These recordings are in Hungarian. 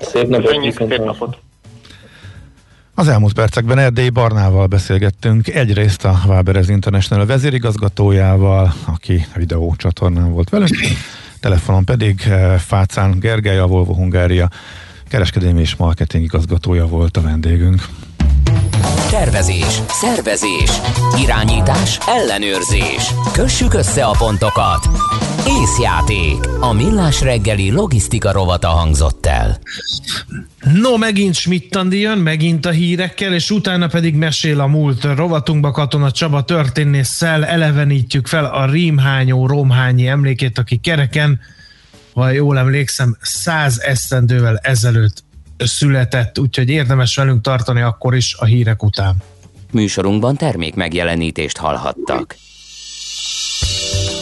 Szép napot, szép napot. Az elmúlt percekben Erdély Barnával beszélgettünk, egyrészt a Waberez International vezérigazgatójával, aki videócsatornán volt velünk, telefonon pedig eh, Fácán Gergely, a Volvo Hungária kereskedelmi és marketing igazgatója volt a vendégünk. Tervezés, szervezés, irányítás, ellenőrzés. Kössük össze a pontokat. Észjáték. A millás reggeli logisztika rovata hangzott el. No, megint schmidt jön, megint a hírekkel, és utána pedig mesél a múlt rovatunkba Katona Csaba történésszel, elevenítjük fel a rímhányó romhányi emlékét, aki kereken, ha jól emlékszem, száz esztendővel ezelőtt született, úgyhogy érdemes velünk tartani akkor is a hírek után. Műsorunkban termék megjelenítést hallhattak.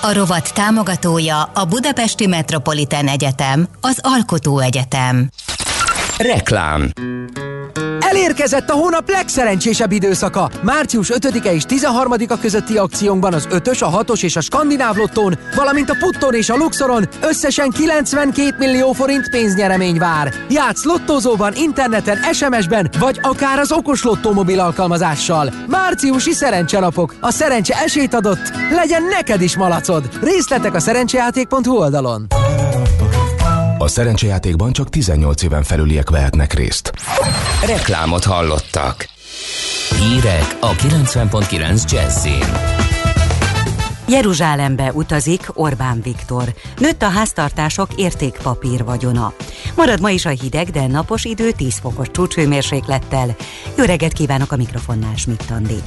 A rovat támogatója a Budapesti Metropolitán Egyetem, az Alkotó Egyetem. Reklám Elérkezett a hónap legszerencsésebb időszaka. Március 5-e és 13-a közötti akciónkban az 5-ös, a 6-os és a Skandináv lottón, valamint a Putton és a Luxoron összesen 92 millió forint pénznyeremény vár. Játsz lottózóban, interneten, SMS-ben, vagy akár az okos lottó mobil alkalmazással. Márciusi szerencsenapok. A szerencse esélyt adott. Legyen neked is malacod. Részletek a szerencsejáték.hu oldalon. A szerencsejátékban csak 18 éven felüliek vehetnek részt. Reklámot hallottak. Hírek a 90.9 Jazzin. Jeruzsálembe utazik Orbán Viktor. Nőtt a háztartások értékpapír vagyona. Marad ma is a hideg, de napos idő 10 fokos csúcshőmérséklettel. Jó reggelt kívánok a mikrofonnál, Schmidt Andi.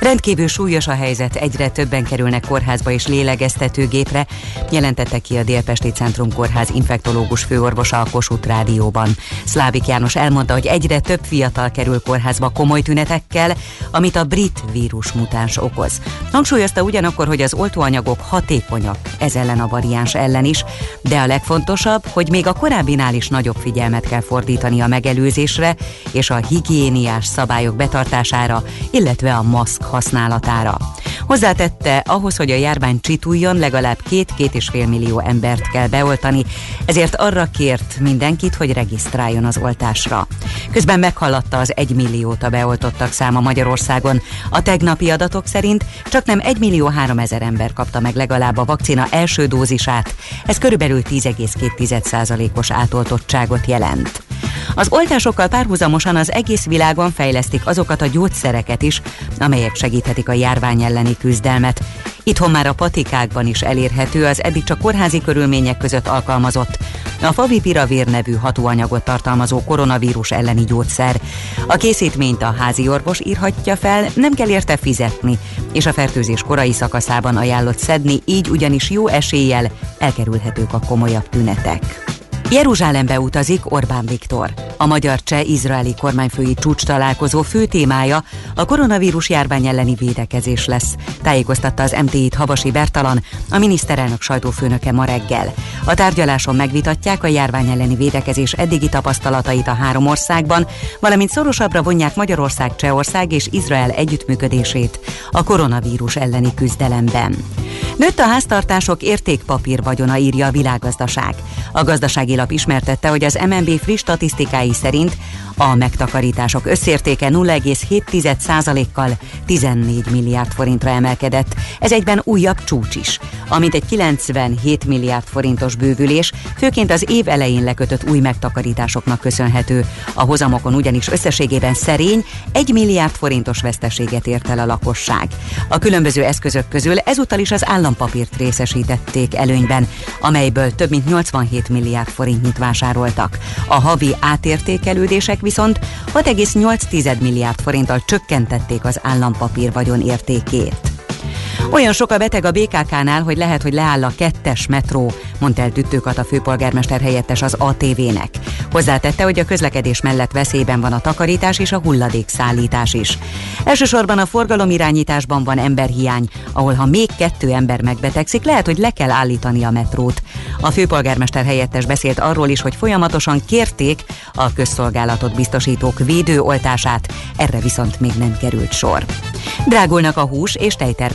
Rendkívül súlyos a helyzet, egyre többen kerülnek kórházba és lélegeztetőgépre, jelentette ki a Délpesti Centrum Kórház infektológus főorvosa a Kossuth Rádióban. Szlávik János elmondta, hogy egyre több fiatal kerül kórházba komoly tünetekkel, amit a brit vírus mutáns okoz. Hangsúlyozta ugyanakkor, hogy az oltóanyagok hatékonyak ez ellen a variáns ellen is, de a legfontosabb, hogy még a korábbinál is nagyobb figyelmet kell fordítani a megelőzésre és a higiéniás szabályok betartására, illetve a maszk használatára. Hozzátette, ahhoz, hogy a járvány csituljon, legalább két-két és fél millió embert kell beoltani, ezért arra kért mindenkit, hogy regisztráljon az oltásra. Közben meghaladta az egy milliót a beoltottak száma Magyarországon. A tegnapi adatok szerint csak nem 1 millió 3 ezer ember kapta meg legalább a vakcina első dózisát. Ez körülbelül 10,2%-os átoltottságot jelent. Az oltásokkal párhuzamosan az egész világon fejlesztik azokat a gyógyszereket is, amelyek segíthetik a járvány elleni küzdelmet. Itthon már a patikákban is elérhető az eddig csak kórházi körülmények között alkalmazott, a favipiravir nevű hatóanyagot tartalmazó koronavírus elleni gyógyszer. A készítményt a házi orvos írhatja fel, nem kell érte fizetni, és a fertőzés korai szakaszában ajánlott szedni, így ugyanis jó eséllyel elkerülhetők a komolyabb tünetek. Jeruzsálembe utazik Orbán Viktor. A magyar-cseh-izraeli kormányfői csúcs találkozó fő témája a koronavírus járvány elleni védekezés lesz, tájékoztatta az MTI-t Havasi Bertalan, a miniszterelnök sajtófőnöke ma reggel. A tárgyaláson megvitatják a járvány elleni védekezés eddigi tapasztalatait a három országban, valamint szorosabbra vonják Magyarország, Csehország és Izrael együttműködését a koronavírus elleni küzdelemben. Nőtt a háztartások értékpapír vagyona, írja a világgazdaság. A gazdasági lap ismertette, hogy az MNB friss statisztikái szerint a megtakarítások összértéke 0,7%-kal 14 milliárd forintra emelkedett. Ez egyben újabb csúcs is. Amint egy 97 milliárd forintos bővülés, főként az év elején lekötött új megtakarításoknak köszönhető. A hozamokon ugyanis összességében szerény 1 milliárd forintos veszteséget ért el a lakosság. A különböző eszközök közül ezúttal is az állampapírt részesítették előnyben, amelyből több mint 87 milliárd forintnyit vásároltak. A havi átértékelődések viszont 6,8 milliárd forinttal csökkentették az állampapír vagyon értékét. Olyan sok a beteg a BKK-nál, hogy lehet, hogy leáll a kettes metró, mondta el Tüttőkat a főpolgármester helyettes az ATV-nek. Hozzátette, hogy a közlekedés mellett veszélyben van a takarítás és a hulladék szállítás is. Elsősorban a forgalomirányításban van emberhiány, ahol ha még kettő ember megbetegszik, lehet, hogy le kell állítani a metrót. A főpolgármester helyettes beszélt arról is, hogy folyamatosan kérték a közszolgálatot biztosítók védőoltását, erre viszont még nem került sor. Drágulnak a hús és tejtermékek.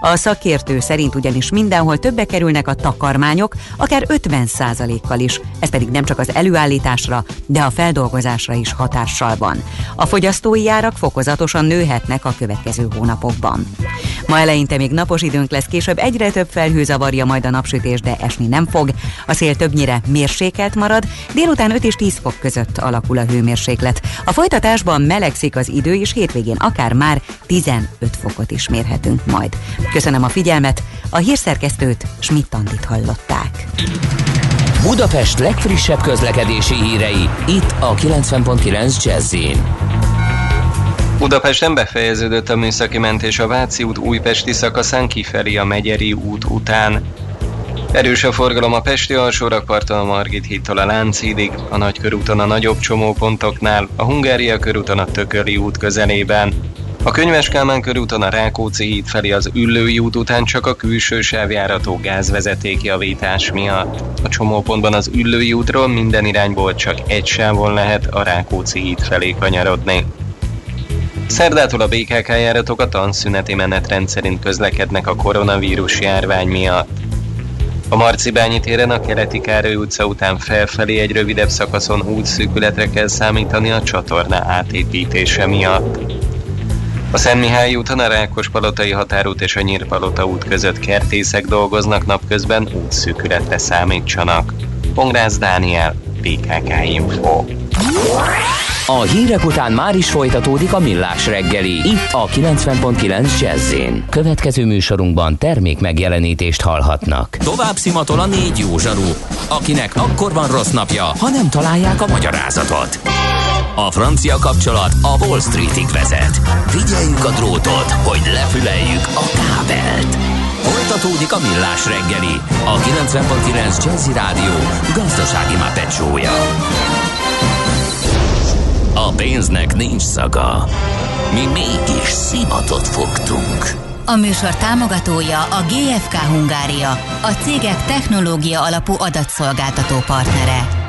A szakértő szerint ugyanis mindenhol többe kerülnek a takarmányok, akár 50%-kal is. Ez pedig nem csak az előállításra, de a feldolgozásra is hatással van. A fogyasztói árak fokozatosan nőhetnek a következő hónapokban. Ma eleinte még napos időnk lesz, később egyre több felhő zavarja majd a napsütés, de esni nem fog. A szél többnyire mérsékelt marad, délután 5 és 10 fok között alakul a hőmérséklet. A folytatásban melegszik az idő, és hétvégén akár már 15 fokot is mérhetünk majd. Köszönöm a figyelmet, a hírszerkesztőt Schmidt-Tandit hallották. Budapest legfrissebb közlekedési hírei, itt a 90.9 jazz Budapesten befejeződött a műszaki mentés a Váci út újpesti szakaszán kifelé a Megyeri út után. Erős a forgalom a Pesti alsórakparton a Margit hídtól a Lánchídig, a Nagykörúton a nagyobb csomópontoknál, a Hungária körúton a Tököli út közelében. A Könyves Kálmán körúton a Rákóczi híd felé az Üllői út után csak a külső sávjárató gázvezeték javítás miatt. A csomópontban az Üllői útról minden irányból csak egy sávon lehet a Rákóczi híd felé kanyarodni. Szerdától a BKK járatok a tanszüneti menetrend szerint közlekednek a koronavírus járvány miatt. A Marcibányi téren a Keleti Károly utca után felfelé egy rövidebb szakaszon útszűkületre kell számítani a csatorna átépítése miatt. A Szent Mihály úton a Rákospalotai határút és a Nyírpalota út között kertészek dolgoznak napközben, útszűkületre számítsanak. Pongrász Dániel, PKK Info. A hírek után már is folytatódik a millás reggeli, itt a 90.9 jazz Következő műsorunkban termék megjelenítést hallhatnak. Tovább szimatol a négy jó zsaru, akinek akkor van rossz napja, ha nem találják a magyarázatot. A francia kapcsolat a Wall Streetig vezet. Figyeljük a drótot, hogy lefüleljük a kábelt. Folytatódik a millás reggeli, a 90.9 Jazzy Rádió gazdasági mapetsója. A pénznek nincs szaga. Mi mégis szimatot fogtunk. A műsor támogatója a GFK Hungária, a cégek technológia alapú adatszolgáltató partnere.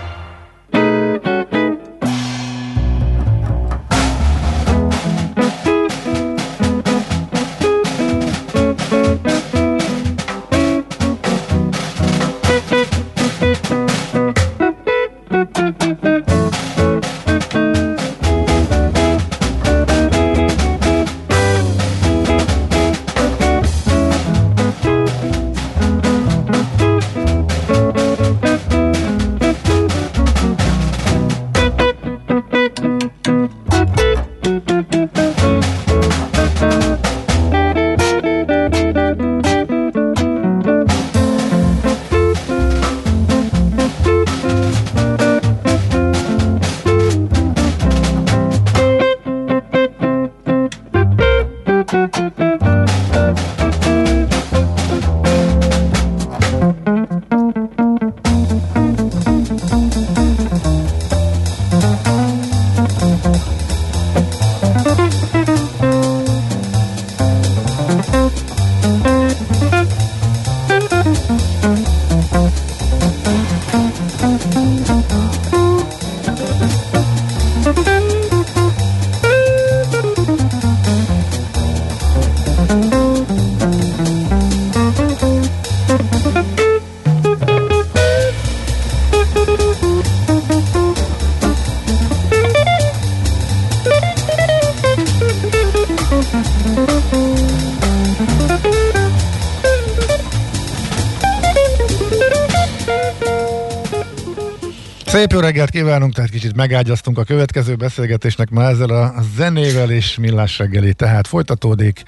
Szép jó reggelt kívánunk, tehát kicsit megágyaztunk a következő beszélgetésnek már ezzel a zenével és millás reggeli, tehát folytatódik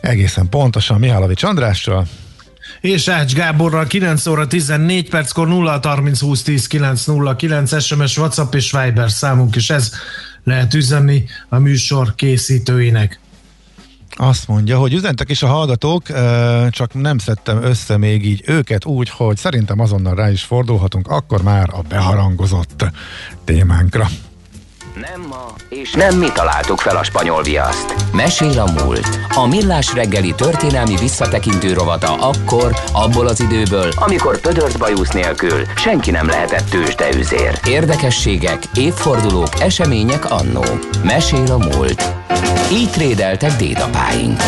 egészen pontosan Mihálovics Andrással, és Ács Gáborral 9 óra 14 perckor 0 30 20 10 9 0 9 SMS, WhatsApp és Viber számunk, és ez lehet üzenni a műsor készítőinek. Azt mondja, hogy üzentek is a hallgatók, csak nem szedtem össze még így őket úgy, hogy szerintem azonnal rá is fordulhatunk, akkor már a beharangozott témánkra. Nem ma, és nem mi találtuk fel a spanyol viaszt. Mesél a múlt. A millás reggeli történelmi visszatekintő rovata akkor, abból az időből, amikor pödört bajusz nélkül senki nem lehetett tőzsdeüzér. Érdekességek, évfordulók, események annó. Mesél a múlt. Így trédeltek dédapáink.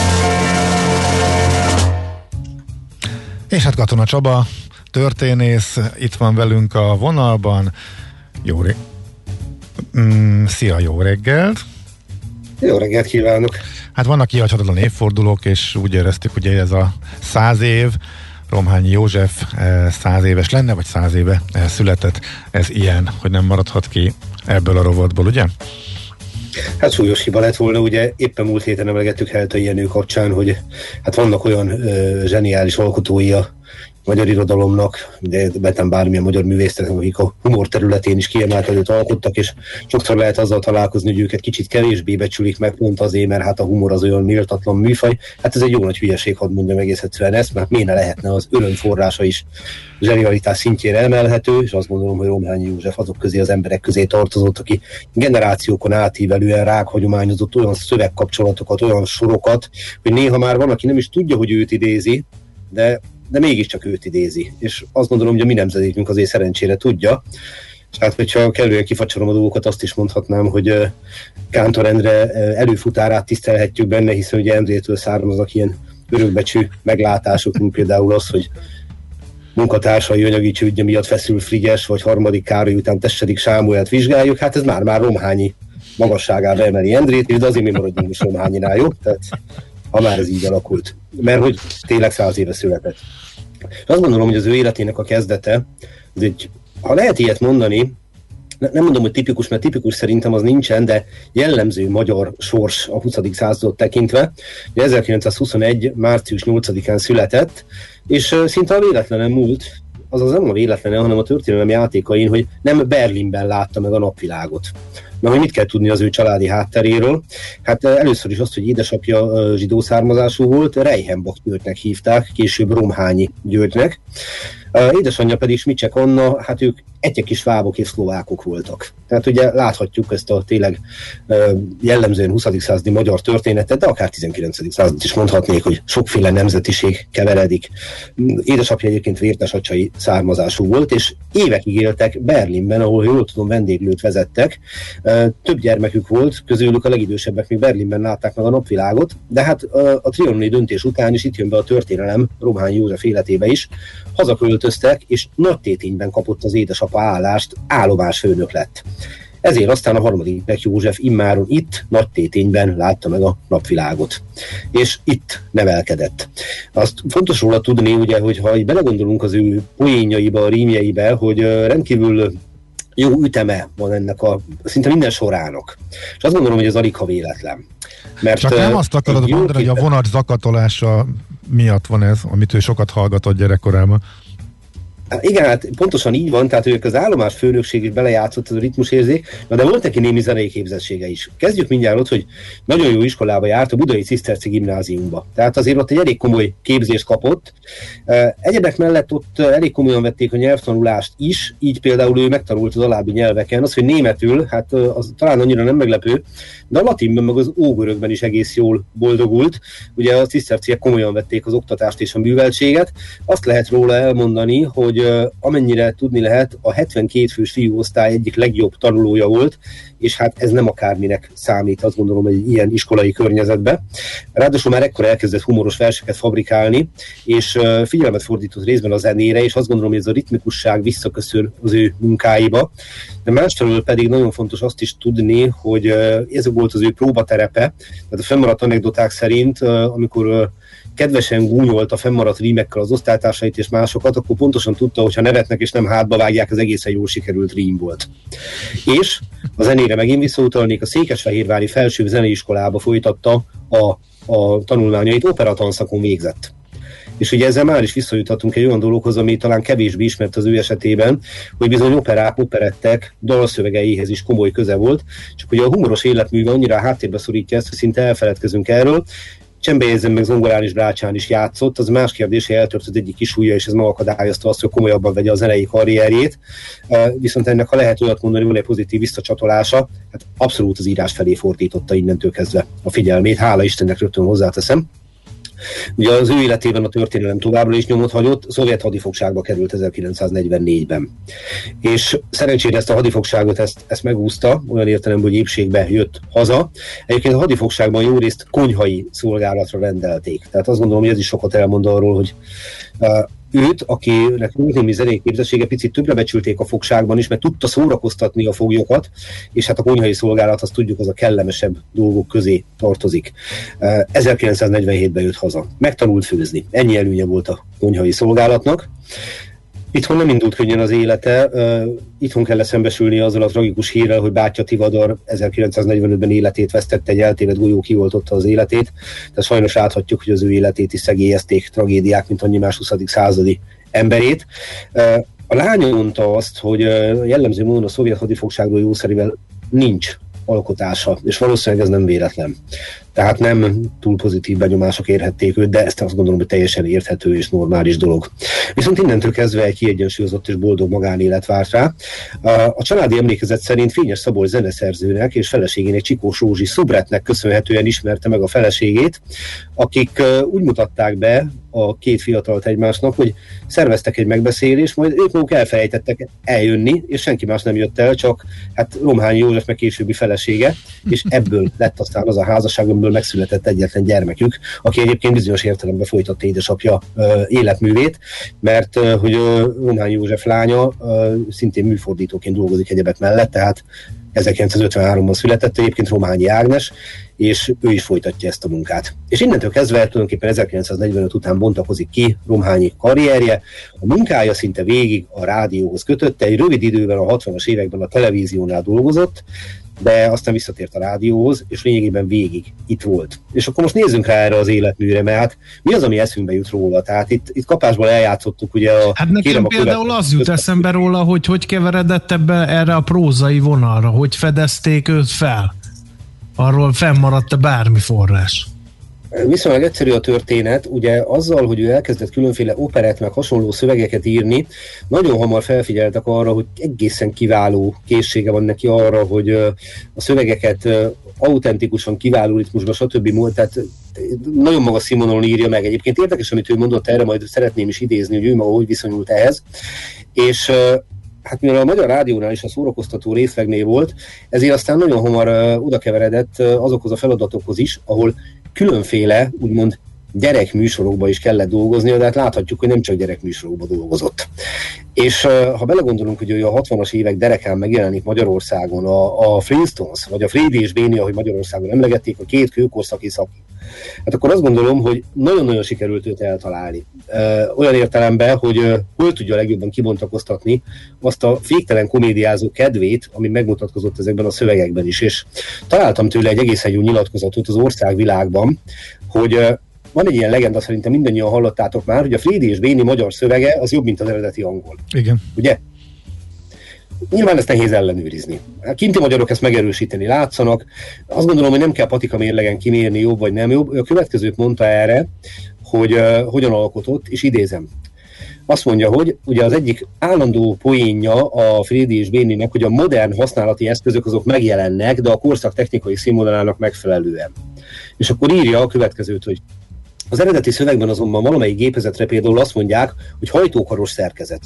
És hát Katona Csaba, történész, itt van velünk a vonalban. Jó, ré- mm, szia, jó reggelt! Jó reggelt kívánok! Hát vannak kihagyhatatlan évfordulók, és úgy éreztük, hogy ez a száz év, Romhányi József eh, száz éves lenne, vagy száz éve eh, született, ez ilyen, hogy nem maradhat ki ebből a rovatból, ugye? Hát súlyos hiba lett volna, ugye éppen múlt héten emlegettük Heltai Jenő kapcsán, hogy hát vannak olyan ö, zseniális alkotói a magyar irodalomnak, de betem bármilyen magyar művészeknek, akik a humor területén is kiemelkedőt alkottak, és sokszor lehet azzal találkozni, hogy őket kicsit kevésbé becsülik meg pont azért, mert hát a humor az olyan méltatlan műfaj. Hát ez egy jó nagy hülyeség, hadd mondjam egész egyszerűen ezt, mert miért ne lehetne az örömforrása is zsenialitás szintjére emelhető, és azt gondolom, hogy Romhányi József azok közé az emberek közé tartozott, aki generációkon átívelően rákhagyományozott olyan szövegkapcsolatokat, olyan sorokat, hogy néha már van, aki nem is tudja, hogy őt idézi, de de mégiscsak őt idézi. És azt gondolom, hogy a mi nemzedékünk azért szerencsére tudja. És hát, hogyha kellően kifacsarom a dolgokat, azt is mondhatnám, hogy Kántor Endre előfutárát tisztelhetjük benne, hiszen ugye Endrétől származnak ilyen örökbecsű meglátások, mint például az, hogy munkatársai anyagi csődje miatt feszül Frigyes, vagy harmadik Károly után tessedik Sámuelt vizsgáljuk, hát ez már-már Romhányi magasságába emeli Endrét, de azért mi maradjunk is Romhányinál, jó? Tehát ha már ez így alakult. Mert hogy tényleg száz éve született. Azt gondolom, hogy az ő életének a kezdete, ez egy, ha lehet ilyet mondani, nem mondom, hogy tipikus, mert tipikus szerintem az nincsen, de jellemző magyar sors a 20. századot tekintve. 1921. március 8-án született, és szinte a véletlenen múlt, azaz nem a véletlenen, hanem a történelem játékain, hogy nem Berlinben látta meg a napvilágot. Na, hogy mit kell tudni az ő családi hátteréről? Hát először is azt, hogy édesapja zsidó származású volt, Reichenbach Györgynek hívták, később Romhányi Györgynek. Édesanyja pedig Smicsek Anna, hát ők egyek is vábok és szlovákok voltak. Tehát ugye láthatjuk ezt a tényleg jellemzően 20. századi magyar történetet, de akár 19. század is mondhatnék, hogy sokféle nemzetiség keveredik. Édesapja egyébként vértesacsai származású volt, és évekig éltek Berlinben, ahol jól tudom vendéglőt vezettek. Több gyermekük volt, közülük a legidősebbek még Berlinben látták meg a napvilágot, de hát a trianoni döntés után is itt jön be a történelem Román József életébe is. Hazaköltöztek, és nagy tétényben kapott az édesapja állást, állomásfőnök lett. Ezért aztán a harmadik Beck József immáron itt, nagy tétényben látta meg a napvilágot. És itt nevelkedett. Azt fontos róla tudni, ugye, hogy ha belegondolunk az ő poénjaiba, a rímjeibe, hogy rendkívül jó üteme van ennek a szinte minden sorának. És azt gondolom, hogy ez alig ha véletlen. Mert Csak nem azt akarod mondani, hogy a vonat zakatolása miatt van ez, amit ő sokat hallgatott gyerekkorában. Hát igen, hát pontosan így van, tehát ők az állomás főnökség is belejátszott az a ritmusérzék, de volt neki némi zenei képzettsége is. Kezdjük mindjárt ott, hogy nagyon jó iskolába járt a Budai Ciszterci gimnáziumba. Tehát azért ott egy elég komoly képzést kapott. Egyebek mellett ott elég komolyan vették a nyelvtanulást is, így például ő megtanult az alábbi nyelveken. Az, hogy németül, hát az talán annyira nem meglepő, de a latinban meg az ógörökben is egész jól boldogult. Ugye a ciszterciek komolyan vették az oktatást és a műveltséget. Azt lehet róla elmondani, hogy amennyire tudni lehet, a 72 fős fiúosztály egyik legjobb tanulója volt, és hát ez nem akárminek számít, azt gondolom, egy ilyen iskolai környezetbe. Ráadásul már ekkor elkezdett humoros verseket fabrikálni, és figyelmet fordított részben a zenére, és azt gondolom, hogy ez a ritmikusság visszaköszön az ő munkáiba. De másfelől pedig nagyon fontos azt is tudni, hogy ez volt az ő próbaterepe, tehát a fennmaradt anekdoták szerint, amikor kedvesen gúnyolt a fennmaradt rímekkel az osztálytársait és másokat, akkor pontosan tudta, hogy ha nevetnek és nem hátba vágják, az egészen jól sikerült rím volt. És a zenére megint visszautalnék, a Székesfehérvári Felső Zeneiskolába folytatta a, a tanulmányait, operatanszakon végzett. És ugye ezzel már is visszajuthatunk egy olyan dologhoz, ami talán kevésbé ismert az ő esetében, hogy bizony operák, operettek dalszövegeihez is komoly köze volt, csak ugye a humoros életműve annyira háttérbe szorítja ezt, hogy szinte elfeledkezünk erről, csembejézem meg zongorán és brácsán is játszott, az más kérdés, hogy eltört az egyik kis ujja, és ez megakadályozta azt, hogy komolyabban vegye a zenei karrierjét. Viszont ennek, ha lehet olyat mondani, van egy pozitív visszacsatolása, hát abszolút az írás felé fordította innentől kezdve a figyelmét. Hála Istennek rögtön hozzáteszem. Ugye az ő életében a történelem továbbra is nyomot hagyott, szovjet hadifogságba került 1944-ben. És szerencsére ezt a hadifogságot ezt, ezt megúszta, olyan értelemben, hogy épségbe jött haza. Egyébként a hadifogságban jó részt konyhai szolgálatra rendelték. Tehát azt gondolom, hogy ez is sokat elmond arról, hogy őt, akinek volt némi zenei képzettsége, picit többre becsülték a fogságban is, mert tudta szórakoztatni a foglyokat, és hát a konyhai szolgálat, azt tudjuk, az a kellemesebb dolgok közé tartozik. 1947-ben jött haza. Megtanult főzni. Ennyi előnye volt a konyhai szolgálatnak. Itthon nem indult könnyen az élete, itthon kell szembesülni azzal a tragikus hírrel, hogy bátyja Tivadar 1945-ben életét vesztette, egy eltévedt golyó kioltotta az életét, de sajnos láthatjuk, hogy az ő életét is szegélyezték tragédiák, mint annyi más 20. századi emberét. A lánya mondta azt, hogy jellemző módon a szovjet hadifogságról jószerivel nincs alkotása, és valószínűleg ez nem véletlen. Tehát nem túl pozitív benyomások érhették őt, de ezt azt gondolom, hogy teljesen érthető és normális dolog. Viszont innentől kezdve egy kiegyensúlyozott és boldog magánélet várt rá. A családi emlékezet szerint Fényes Szabolcs zeneszerzőnek és feleségének Csikós Rózsi Szubretnek köszönhetően ismerte meg a feleségét, akik úgy mutatták be a két fiatalt egymásnak, hogy szerveztek egy megbeszélést, majd ők maguk elfelejtettek eljönni, és senki más nem jött el, csak hát Romhány József meg későbbi felesége, és ebből lett aztán az a házasság, amiből megszületett egyetlen gyermekük, aki egyébként bizonyos értelemben folytatta édesapja ö, életművét, mert ö, hogy Romhány József lánya ö, szintén műfordítóként dolgozik egyebek mellett, tehát 1953-ban született, egyébként Rományi Ágnes, és ő is folytatja ezt a munkát. És innentől kezdve tulajdonképpen 1945 után bontakozik ki Romhányi karrierje. A munkája szinte végig a rádióhoz kötötte, egy rövid időben a 60-as években a televíziónál dolgozott, de aztán visszatért a rádióhoz, és lényegében végig itt volt. És akkor most nézzünk rá erre az életműre, mert hát mi az, ami eszünkbe jut róla? Tehát itt, itt kapásból eljátszottuk ugye a... Hát nekem például az jut eszembe róla, hogy hogy keveredett ebbe erre a prózai vonalra, hogy fedezték őt fel. Arról fennmaradt-e bármi forrás? Viszonylag egyszerű a történet, ugye azzal, hogy ő elkezdett különféle operett meg hasonló szövegeket írni, nagyon hamar felfigyeltek arra, hogy egészen kiváló készsége van neki arra, hogy a szövegeket autentikusan, kiváló ritmusban, stb. Múlt, tehát nagyon magas színvonalon írja meg. Egyébként érdekes, amit ő mondott erre, majd szeretném is idézni, hogy ő maga hogy viszonyult ehhez. És hát mivel a Magyar Rádiónál is a szórakoztató részlegnél volt, ezért aztán nagyon hamar oda keveredett uh, azokhoz a feladatokhoz is, ahol különféle, úgymond gyerekműsorokba is kellett dolgozni, de hát láthatjuk, hogy nem csak gyerekműsorokba dolgozott. És ha belegondolunk, hogy a 60-as évek derekán megjelenik Magyarországon a, a Flintstones, vagy a Freddy és Béni, ahogy Magyarországon emlegették, a két kőkorszaki szak, hát akkor azt gondolom, hogy nagyon-nagyon sikerült őt eltalálni. Olyan értelemben, hogy hol tudja legjobban kibontakoztatni azt a féktelen komédiázó kedvét, ami megmutatkozott ezekben a szövegekben is. És találtam tőle egy egészen jó nyilatkozatot az országvilágban, hogy van egy ilyen legenda, szerintem mindannyian hallottátok már, hogy a Frédi és Béni magyar szövege az jobb, mint az eredeti angol. Igen. Ugye? Nyilván ezt nehéz ellenőrizni. A kinti magyarok ezt megerősíteni látszanak. Azt gondolom, hogy nem kell patika mérlegen kimérni jobb vagy nem jobb. A következőt mondta erre, hogy uh, hogyan alkotott, és idézem. Azt mondja, hogy ugye az egyik állandó poénja a Frédi és Béninek, hogy a modern használati eszközök azok megjelennek, de a korszak technikai színvonalának megfelelően. És akkor írja a következőt, hogy az eredeti szövegben azonban valamelyik gépezetre például azt mondják, hogy hajtókaros szerkezet.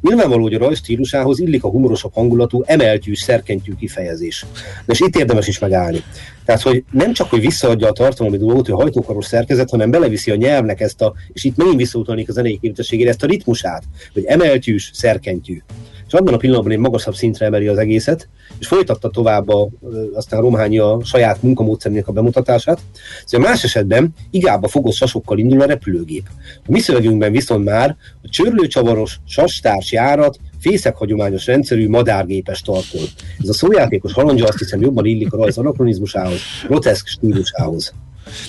Nyilvánvaló, hogy a rajz stílusához illik a humorosabb hangulatú, emeltyűs, szerkentyű kifejezés. De és itt érdemes is megállni. Tehát, hogy nem csak, hogy visszaadja a tartalmi dolgot, hogy hajtókaros szerkezet, hanem beleviszi a nyelvnek ezt a, és itt megint visszautalnék a zenei képességére, ezt a ritmusát, hogy emeltyűs, szerkentyű és abban a pillanatban egy magasabb szintre emeli az egészet, és folytatta tovább a, aztán Romhányi a saját munkamódszerének a bemutatását. Szóval más esetben igába fogott sasokkal indul a repülőgép. A mi szövegünkben viszont már a csörlőcsavaros, sastárs járat, fészek hagyományos rendszerű madárgépes tartó. Ez a szójátékos halandja azt hiszem jobban illik a rajz anakronizmusához, groteszk stílusához.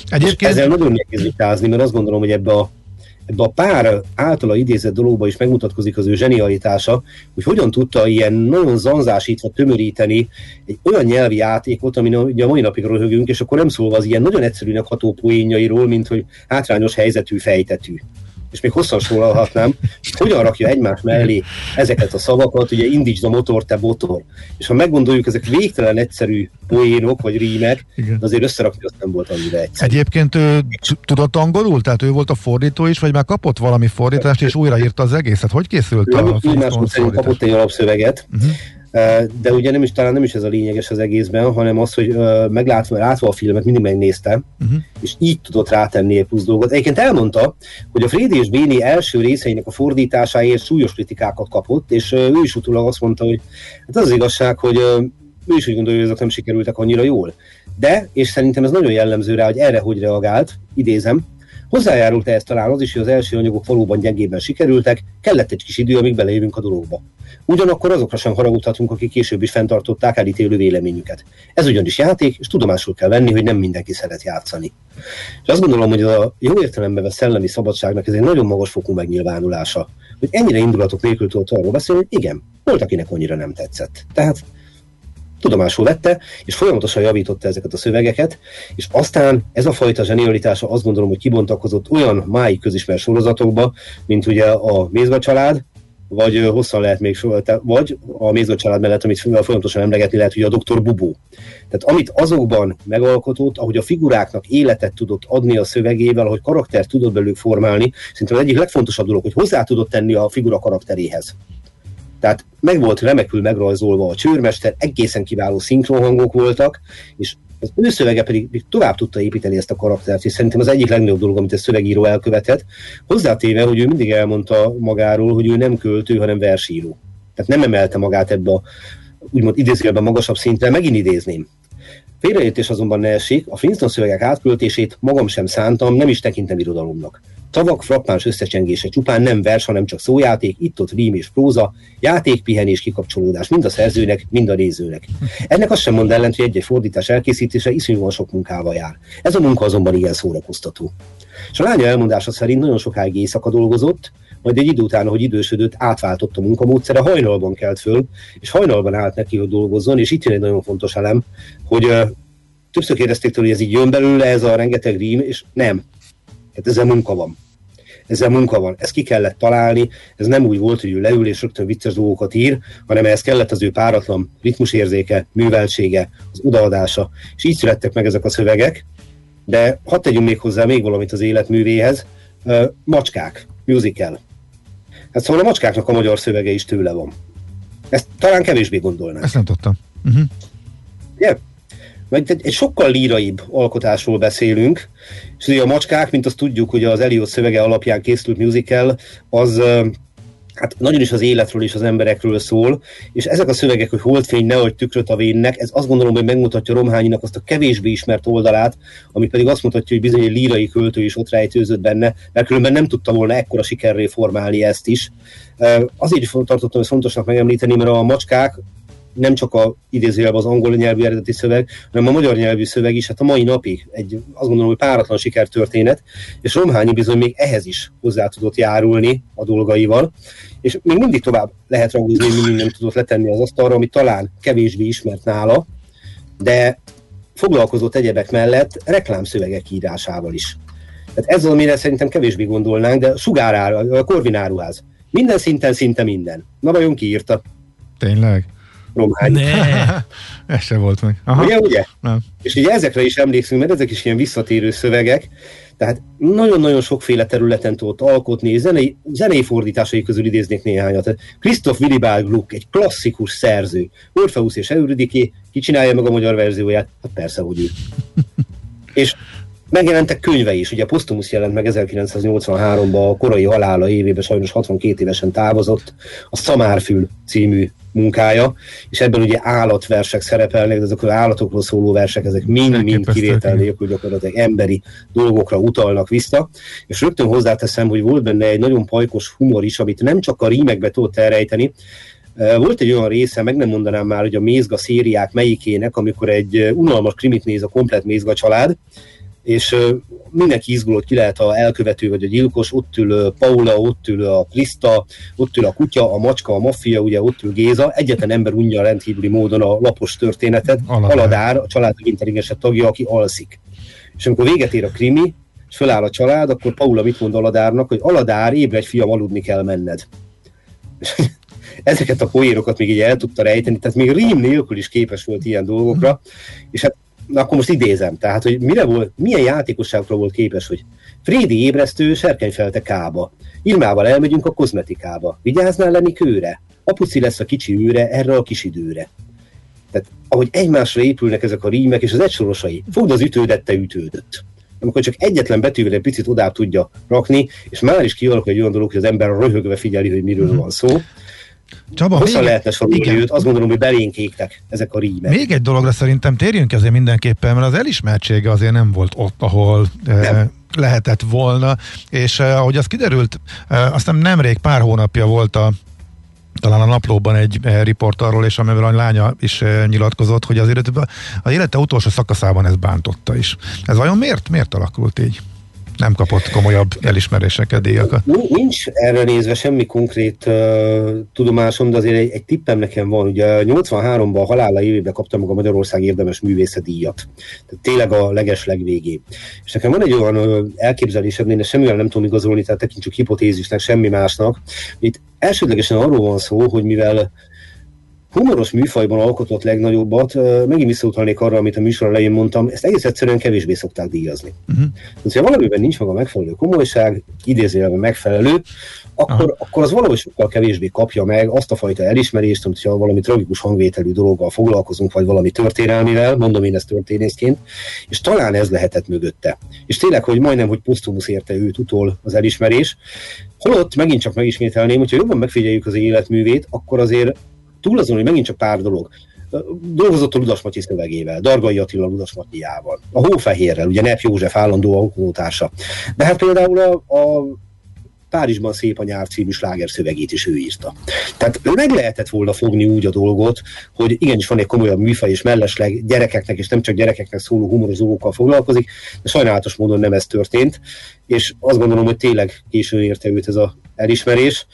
Egyébként... ezzel nagyon nehéz vitázni, mert azt gondolom, hogy ebbe a ebbe a pár általa idézett dologba is megmutatkozik az ő zsenialitása, hogy hogyan tudta ilyen nagyon zanzásítva tömöríteni egy olyan nyelvi játékot, ami ugye a mai napig röhögünk, és akkor nem szólva az ilyen nagyon egyszerűnek ható poénjairól, mint hogy hátrányos helyzetű, fejtetű és még hosszan sorolhatnám, hogyan rakja egymás mellé ezeket a szavakat, ugye indítsd a motor, te motor. És ha meggondoljuk, ezek végtelen egyszerű poénok, vagy rímek, de azért összerakni azt nem volt annyira egyszerű. Egyébként ő tudott angolul? Tehát ő volt a fordító is, vagy már kapott valami fordítást, és újraírta az egészet? Hogy készült ő a fordítás? kapott egy alapszöveget, uh-huh de ugye nem is, talán nem is ez a lényeges az egészben, hanem az, hogy meglátva, látva a filmet, mindig megnézte, uh-huh. és így tudott rátenni egy plusz dolgot. Egyébként elmondta, hogy a Frédi és Béni első részeinek a fordításáért súlyos kritikákat kapott, és ő is utólag azt mondta, hogy hát az, az igazság, hogy ő is úgy gondolja, hogy ezek nem sikerültek annyira jól. De, és szerintem ez nagyon jellemző rá, hogy erre hogy reagált, idézem, Hozzájárult ehhez talán az is, hogy az első anyagok valóban gyengében sikerültek, kellett egy kis idő, amíg beleérünk a dologba. Ugyanakkor azokra sem haragudhatunk, akik később is fenntartották elítélő véleményüket. Ez ugyanis játék, és tudomásul kell venni, hogy nem mindenki szeret játszani. És azt gondolom, hogy a jó értelemben vett szellemi szabadságnak ez egy nagyon magas fokú megnyilvánulása. Hogy ennyire indulatok nélkül tudott arról beszélni, hogy igen, volt, akinek annyira nem tetszett. Tehát tudomásul vette, és folyamatosan javította ezeket a szövegeket, és aztán ez a fajta zsenialitása azt gondolom, hogy kibontakozott olyan máig közismert sorozatokba, mint ugye a Mézga család, vagy hosszan lehet még vagy a Mézga család mellett, amit folyamatosan emlegetni lehet, hogy a Dr. Bubó. Tehát amit azokban megalkotott, ahogy a figuráknak életet tudott adni a szövegével, ahogy karaktert tudott belőlük formálni, szerintem az egyik legfontosabb dolog, hogy hozzá tudott tenni a figura karakteréhez. Tehát meg volt remekül megrajzolva a csőrmester, egészen kiváló szinkronhangok voltak, és az ő szövege pedig tovább tudta építeni ezt a karaktert, és szerintem az egyik legnagyobb dolog, amit a szövegíró elkövetett, hozzátéve, hogy ő mindig elmondta magáról, hogy ő nem költő, hanem versíró. Tehát nem emelte magát ebbe a úgymond idézőjelben magasabb szintre, megint idézném. Félreértés azonban ne esik, a Princeton szövegek átköltését magam sem szántam, nem is tekintem irodalomnak. Szavak frappáns összecsengése csupán nem vers, hanem csak szójáték, itt-ott rím és próza, játék, pihenés, kikapcsolódás, mind a szerzőnek, mind a nézőnek. Ennek azt sem mond ellent, hogy egy-egy fordítás elkészítése iszonyúan sok munkával jár. Ez a munka azonban igen szórakoztató. És a lánya elmondása szerint nagyon sokáig éjszaka dolgozott, majd egy idő után, hogy idősödött, átváltott a munkamódszere, hajnalban kelt föl, és hajnalban állt neki, hogy dolgozzon, és itt jön egy nagyon fontos elem, hogy többször kérdezték tőle, hogy ez így jön belőle, ez a rengeteg rím, és nem. Tehát ezzel munka van. Ezzel munka van. Ezt ki kellett találni, ez nem úgy volt, hogy ő leül és rögtön vicces dolgokat ír, hanem ehhez kellett az ő páratlan ritmusérzéke, műveltsége, az odaadása, és így születtek meg ezek a szövegek, de hadd tegyünk még hozzá még valamit az életművéhez, macskák, musical. Hát szóval a macskáknak a magyar szövege is tőle van. Ezt talán kevésbé gondolnánk. Ezt nem tudtam. Uh-huh. Mert egy, egy sokkal líraibb alkotásról beszélünk, és ugye a macskák, mint azt tudjuk, hogy az Eliot szövege alapján készült musical, az hát nagyon is az életről és az emberekről szól, és ezek a szövegek, hogy holdfény, nehogy tükröt a vénnek, ez azt gondolom, hogy megmutatja Romhányinak azt a kevésbé ismert oldalát, ami pedig azt mutatja, hogy bizony egy lírai költő is ott rejtőzött benne, mert különben nem tudta volna ekkora sikerré formálni ezt is. Azért tartottam ezt fontosnak megemlíteni, mert a macskák nem csak a idézőjelben az angol nyelvű eredeti szöveg, hanem a magyar nyelvű szöveg is, hát a mai napig egy, azt gondolom, hogy páratlan sikertörténet, és Romhányi bizony még ehhez is hozzá tudott járulni a dolgaival, és még mindig tovább lehet ragúzni, hogy nem tudott letenni az asztalra, ami talán kevésbé ismert nála, de foglalkozott egyebek mellett reklámszövegek írásával is. Tehát ez az, amire szerintem kevésbé gondolnánk, de sugárára, a korvináruház. Minden szinten, szinte minden. Na vajon ki írta? Tényleg? Romány. Ne. Ez se volt meg. Aha. Ugye, ugye? Nem. És ugye ezekre is emlékszünk, mert ezek is ilyen visszatérő szövegek, tehát nagyon-nagyon sokféle területen tudott alkotni, és zenei, zenei fordításai közül idéznék néhányat. Christoph Willibald Gluck, egy klasszikus szerző. Orpheus és Euridiké, ki csinálja meg a magyar verzióját? Hát persze, hogy ő. és megjelentek könyve is, ugye Postumus jelent meg 1983-ban, a korai halála évében sajnos 62 évesen távozott, a Szamárfül című munkája, és ebben ugye állatversek szerepelnek, de azok az állatokról szóló versek, ezek mind-mind kivétel nélkül gyakorlatilag emberi dolgokra utalnak vissza, és rögtön hozzáteszem, hogy volt benne egy nagyon pajkos humor is, amit nem csak a rímekbe tudott elrejteni, volt egy olyan része, meg nem mondanám már, hogy a Mézga szériák melyikének, amikor egy unalmas krimit néz a komplet Mézga család, és mindenki izgulott, ki lehet a elkövető vagy a gyilkos, ott ül Paula, ott ül a Krista, ott ül a kutya, a macska, a maffia, ugye ott ül Géza, egyetlen ember unja rendkívüli módon a lapos történetet, Aladár, Aladár a család intelligensebb tagja, aki alszik. És amikor véget ér a krimi, és föláll a család, akkor Paula mit mond Aladárnak, hogy Aladár, ébredj fiam, aludni kell menned. Ezeket a poérokat még így el tudta rejteni, tehát még rím nélkül is képes volt ilyen dolgokra, és hát na akkor most idézem, tehát, hogy mire volt, milyen játékosságokra volt képes, hogy Frédi ébresztő serkenyfelte kába. Irmával elmegyünk a kozmetikába. Vigyáznál lenni kőre? Apuci lesz a kicsi őre erre a kis időre. Tehát ahogy egymásra épülnek ezek a rímek, és az egysorosai, fogd az ütődet, te ütődött. Amikor csak egyetlen betűvel egy picit odább tudja rakni, és már is kialakul egy olyan dolog, hogy az ember röhögve figyeli, hogy miről van szó. Csaba, Hosszan lehetne sorolni őt, azt gondolom, hogy belénk égtek ezek a rímek. Még egy dologra szerintem térjünk ezért mindenképpen, mert az elismertsége azért nem volt ott, ahol. Eh, lehetett volna, és eh, ahogy az kiderült, eh, aztán nemrég pár hónapja volt a talán a naplóban egy eh, riport arról, és amivel a lánya is eh, nyilatkozott, hogy az élete, az élete utolsó szakaszában ez bántotta is. Ez vajon miért? Miért alakult így? Nem kapott komolyabb elismeréseket, díjakat. Nincs erre nézve semmi konkrét uh, tudomásom, de azért egy, egy tippem nekem van. Ugye 83-ban a halála évében kaptam meg a Magyarország érdemes művészet díjat. Tehát tényleg a leges legvégé. És nekem van egy olyan uh, elképzelésem, én semmivel nem tudom igazolni, tehát tekintsük hipotézisnek, semmi másnak. Itt elsődlegesen arról van szó, hogy mivel humoros műfajban alkotott legnagyobbat, megint visszautalnék arra, amit a műsor elején mondtam, ezt egész egyszerűen kevésbé szokták díjazni. Uh-huh. Tehát, ha valamiben nincs meg a megfelelő komolyság, idézőjelben megfelelő, akkor, akkor az valahogy sokkal kevésbé kapja meg azt a fajta elismerést, amit ha valami tragikus hangvételű dologgal foglalkozunk, vagy valami történelmivel, mondom én ezt történészként, és talán ez lehetett mögötte. És tényleg, hogy majdnem, hogy posztumusz érte őt utol az elismerés, Holott megint csak megismételném, hogyha jobban megfigyeljük az életművét, akkor azért túl azon, hogy megint csak pár dolog, dolgozott a Ludas Matyi szövegével, Dargai Attila Ludas Matyjával, a Hófehérrel, ugye Nep József állandó alkotótársa. De hát például a, a Párizsban szép a nyár című sláger szövegét is ő írta. Tehát meg lehetett volna fogni úgy a dolgot, hogy igenis van egy komolyabb műfaj, és mellesleg gyerekeknek, és nem csak gyerekeknek szóló humorozókkal foglalkozik, de sajnálatos módon nem ez történt, és azt gondolom, hogy tényleg későn érte őt ez az elismerés,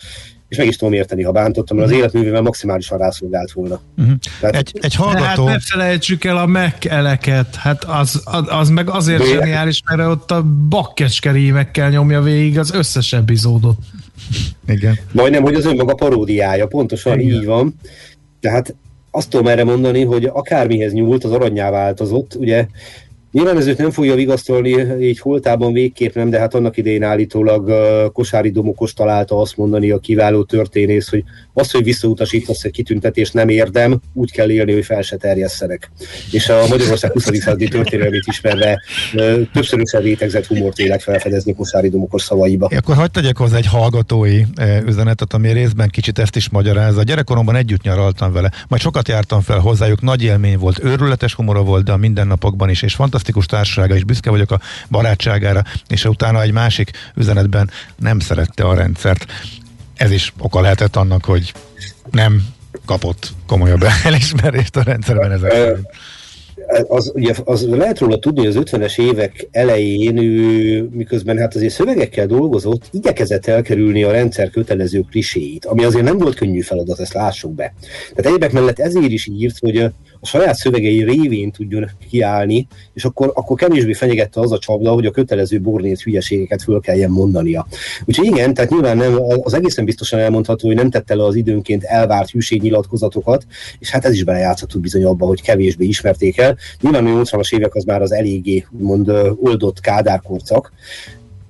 és meg is tudom érteni, ha bántottam, mert az mhm. életművével maximálisan rászolgált volna. Uh-huh. Tehát, egy, egy hallgató... Hát ne felejtsük el a Mac-eleket, hát az, az, az meg azért De zseniális, mert ott a bakkecskerímekkel nyomja végig az összes epizódot. Igen. Majdnem, hogy az önmaga paródiája, pontosan Igen. így van. Tehát azt tudom erre mondani, hogy akármihez nyúlt, az aranyá változott. Ugye Nyilván ez őt nem fogja vigasztolni, így holtában végképp nem, de hát annak idején állítólag Kosári Domokos találta azt mondani a kiváló történész, hogy az, hogy visszautasítasz egy kitüntetést nem érdem, úgy kell élni, hogy fel se terjesszenek. És a Magyarország 20. századi történelmét ismerve többször összevétegzett humort élek felfedezni Kosári Domokos szavaiba. É, akkor hagyd tegyek hozzá egy hallgatói üzenetet, ami részben kicsit ezt is magyarázza. Gyerekkoromban együtt nyaraltam vele, majd sokat jártam fel hozzájuk, nagy élmény volt, őrületes humora volt, de a mindennapokban is, és fantasztikus fantasztikus társasága, és büszke vagyok a barátságára, és utána egy másik üzenetben nem szerette a rendszert. Ez is oka lehetett annak, hogy nem kapott komolyabb elismerést a rendszerben ezek az, ugye, az lehet róla tudni, hogy az 50-es évek elején ő, miközben hát azért szövegekkel dolgozott, igyekezett elkerülni a rendszer kötelező kliséit, ami azért nem volt könnyű feladat, ezt lássuk be. Tehát egyebek mellett ezért is írt, hogy a saját szövegei révén tudjon kiállni, és akkor, akkor kevésbé fenyegette az a csapda, hogy a kötelező bornét hülyeségeket föl kelljen mondania. Úgyhogy igen, tehát nyilván nem, az egészen biztosan elmondható, hogy nem tette le az időnként elvárt hűségnyilatkozatokat, és hát ez is belejátszhatott bizony abba, hogy kevésbé ismerték el. Nyilván a 80-as évek az már az eléggé mond oldott kádárkorcak,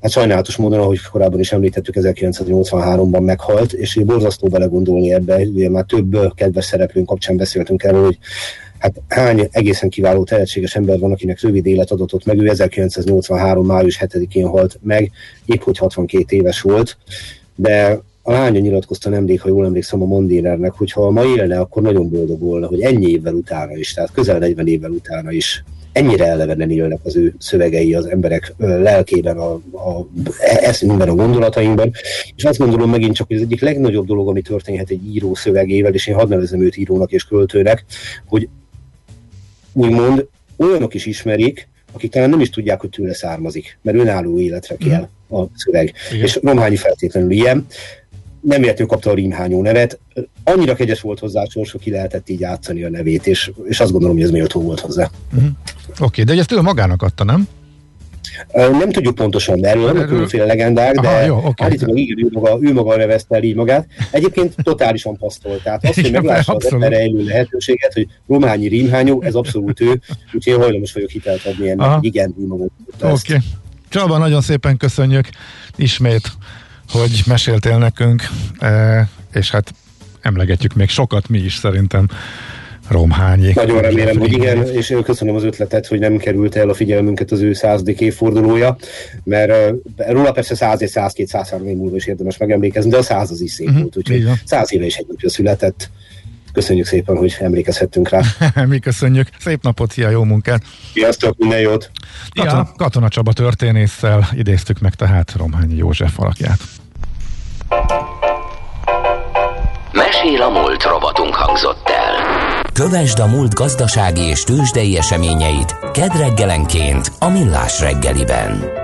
Hát sajnálatos módon, ahogy korábban is említettük, 1983-ban meghalt, és borzasztó vele gondolni ebbe, ugye már több kedves szereplőn kapcsán beszéltünk erről, hogy hát hány egészen kiváló tehetséges ember van, akinek rövid élet adatot meg, ő 1983. május 7-én halt meg, épp hogy 62 éves volt, de a lánya nyilatkozta nemrég, ha jól emlékszem a Mondénernek, hogy ha ma élne, akkor nagyon boldog volna, hogy ennyi évvel utána is, tehát közel 40 évvel utána is ennyire elevenen élnek az ő szövegei az emberek lelkében, a, a eszünkben, a gondolatainkban, és azt gondolom megint csak, hogy az egyik legnagyobb dolog, ami történhet egy író szövegével, és én hadd nevezem őt írónak és költőnek, hogy úgymond olyanok is ismerik, akik talán nem is tudják, hogy tőle származik, mert önálló életre kell a szöveg. Igen. És Romhányi feltétlenül ilyen. Nem értő kapta a rímhányó nevet. Annyira kegyes volt hozzá a sors, hogy ki lehetett így játszani a nevét, és, és azt gondolom, hogy ez méltó volt hozzá. Uh-huh. Oké, okay, de ezt ő magának adta, nem? Nem tudjuk pontosan, erről vannak különféle legendák, de Aha, jó, okay. állítólag igen, ő maga, ő maga nevezte el így magát. Egyébként totálisan pasztol. Tehát azt, hogy meglássa az erre elő lehetőséget, hogy rományi rímhányó, ez abszolút ő, úgyhogy én hajlamos vagyok hitelt adni ennek, igen, ő maga. Oké. Okay. Csaba, nagyon szépen köszönjük ismét, hogy meséltél nekünk, és hát emlegetjük még sokat mi is szerintem Romhányi. Nagyon remélem, hogy igen, és köszönöm az ötletet, hogy nem került el a figyelmünket az ő századik évfordulója, mert uh, róla persze 100 és 102 103 év múlva is érdemes megemlékezni, de a száz az is szép uh-huh, volt, úgyhogy száz éve is egy született. Köszönjük szépen, hogy emlékezhettünk rá. Mi köszönjük. Szép napot, szia, jó munkát! Sziasztok, minden jót! Katona, ja. Katona Csaba történésszel idéztük meg tehát Romhányi József alakját. Mesél a múlt robotunk hangzott el. Kövesd a múlt gazdasági és tőzsdei eseményeit kedd reggelenként a Millás reggeliben.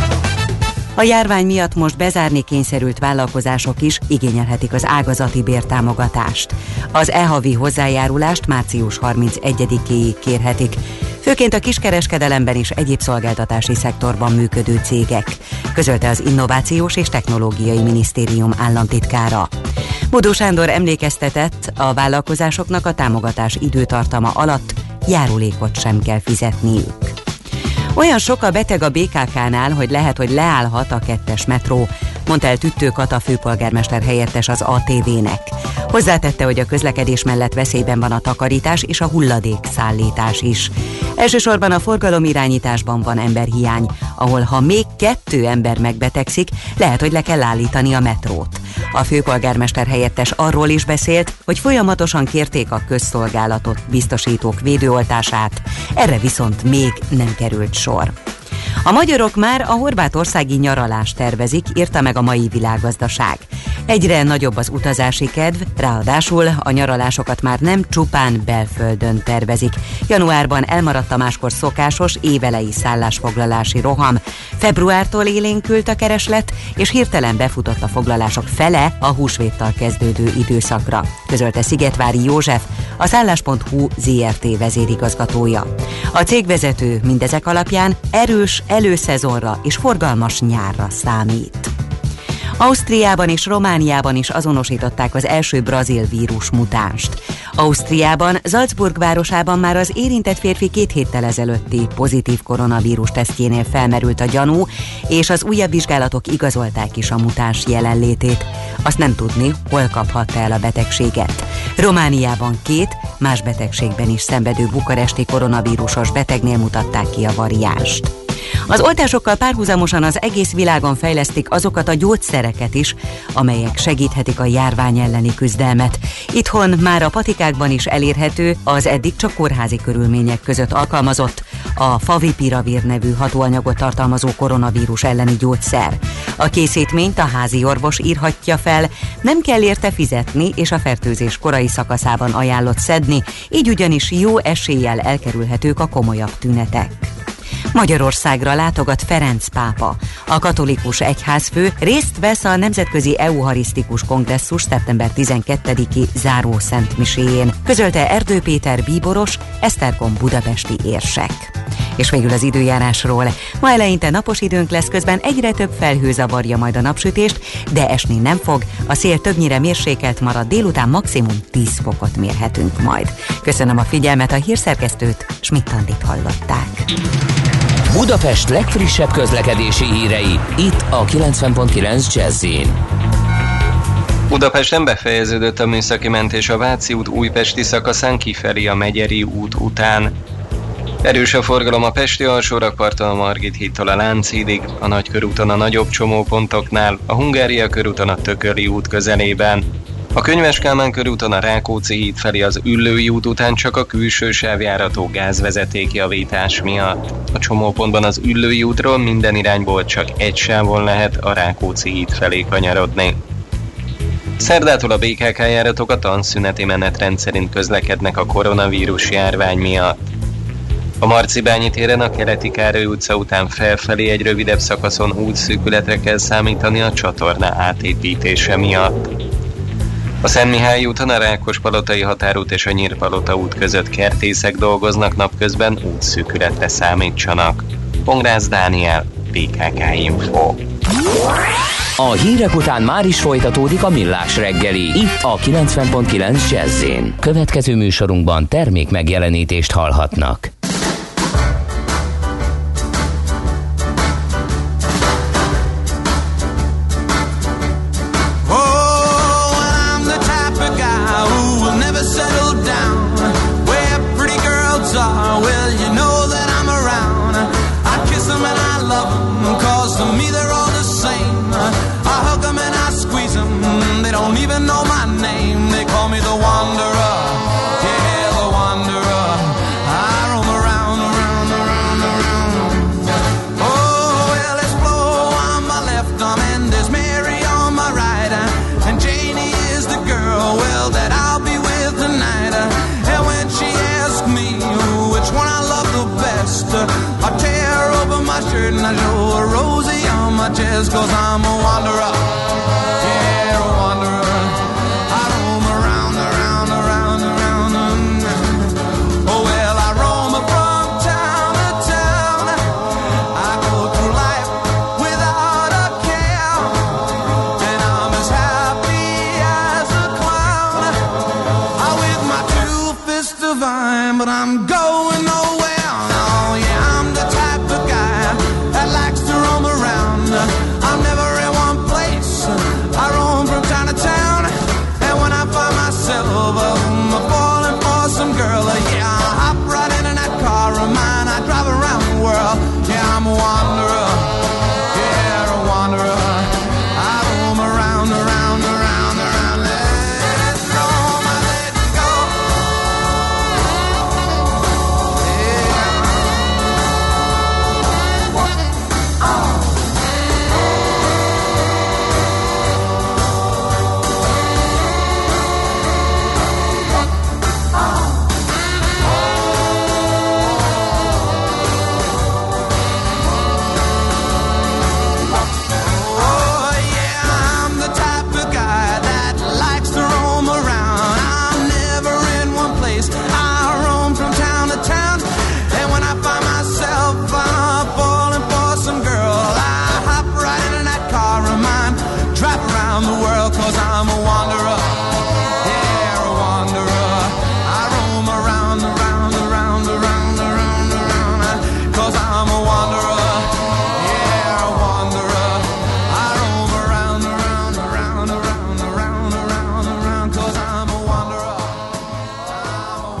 A járvány miatt most bezárni kényszerült vállalkozások is igényelhetik az ágazati bértámogatást. Az e-havi hozzájárulást március 31-éig kérhetik főként a kiskereskedelemben és egyéb szolgáltatási szektorban működő cégek, közölte az Innovációs és Technológiai Minisztérium államtitkára. Bodó Sándor emlékeztetett, a vállalkozásoknak a támogatás időtartama alatt járulékot sem kell fizetniük. Olyan sok a beteg a BKK-nál, hogy lehet, hogy leállhat a kettes metró, mondta el Tüttő Kata főpolgármester helyettes az ATV-nek. Hozzátette, hogy a közlekedés mellett veszélyben van a takarítás és a hulladék szállítás is. Elsősorban a forgalom irányításban van emberhiány, ahol ha még kettő ember megbetegszik, lehet, hogy le kell állítani a metrót. A főpolgármester helyettes arról is beszélt, hogy folyamatosan kérték a közszolgálatot biztosítók védőoltását, erre viszont még nem került sor. A magyarok már a horvátországi nyaralást tervezik, írta meg a mai világgazdaság. Egyre nagyobb az utazási kedv, ráadásul a nyaralásokat már nem csupán belföldön tervezik. Januárban elmaradt a máskor szokásos évelei szállásfoglalási roham. Februártól élénkült a kereslet, és hirtelen befutott a foglalások fele a húsvéttal kezdődő időszakra, közölte Szigetvári József, a szállás.hu ZRT vezérigazgatója. A cégvezető mindezek alapján erős előszezonra és forgalmas nyárra számít. Ausztriában és Romániában is azonosították az első brazil vírus mutánst. Ausztriában, Salzburg városában már az érintett férfi két héttel ezelőtti pozitív koronavírus tesztjénél felmerült a gyanú, és az újabb vizsgálatok igazolták is a mutáns jelenlétét. Azt nem tudni, hol kaphatta el a betegséget. Romániában két, más betegségben is szenvedő bukaresti koronavírusos betegnél mutatták ki a variánst. Az oltásokkal párhuzamosan az egész világon fejlesztik azokat a gyógyszereket is, amelyek segíthetik a járvány elleni küzdelmet. Itthon már a patikákban is elérhető az eddig csak kórházi körülmények között alkalmazott a favipiravir nevű hatóanyagot tartalmazó koronavírus elleni gyógyszer. A készítményt a házi orvos írhatja fel, nem kell érte fizetni, és a fertőzés korai szakaszában ajánlott szedni, így ugyanis jó eséllyel elkerülhetők a komolyabb tünetek. Magyarországra látogat Ferenc pápa. A katolikus egyházfő részt vesz a Nemzetközi Euharisztikus Kongresszus szeptember 12-i záró szentmiséjén, közölte Erdő Péter bíboros, Esztergom budapesti érsek. És végül az időjárásról. Ma eleinte napos időnk lesz, közben egyre több felhő zavarja majd a napsütést, de esni nem fog. A szél többnyire mérsékelt marad, délután maximum 10 fokot mérhetünk majd. Köszönöm a figyelmet, a hírszerkesztőt, Schmidt-Tandit hallották. Budapest legfrissebb közlekedési hírei, itt a 90.9 jazz Budapesten befejeződött a műszaki mentés a Váci út újpesti szakaszán kifelé a Megyeri út után. Erős a forgalom a Pesti alsórakparton a Margit hídtól a Lánchídig, a Nagykörúton a nagyobb csomópontoknál, a Hungária körúton a Tököli út közelében. A Könyves Kálmán körúton a Rákóczi híd felé az Üllői út után csak a külső sávjárató gázvezeték javítás miatt. A csomópontban az Üllői útról minden irányból csak egy sávon lehet a Rákóczi híd felé kanyarodni. Szerdától a BKK járatok a tanszüneti menetrend szerint közlekednek a koronavírus járvány miatt. A Marcibányi téren a Keleti Károly utca után felfelé egy rövidebb szakaszon útszűkületre kell számítani a csatorna átépítése miatt. A Szent Mihály úton a Rákospalotai határút és a Nyírpalota út között kertészek dolgoznak napközben, útszűkületre számítsanak. Pongrász Dániel, PKK Info. A hírek után már is folytatódik a millás reggeli, itt a 90.9 jazz Következő műsorunkban termék megjelenítést hallhatnak. Cause I'm a wanderer.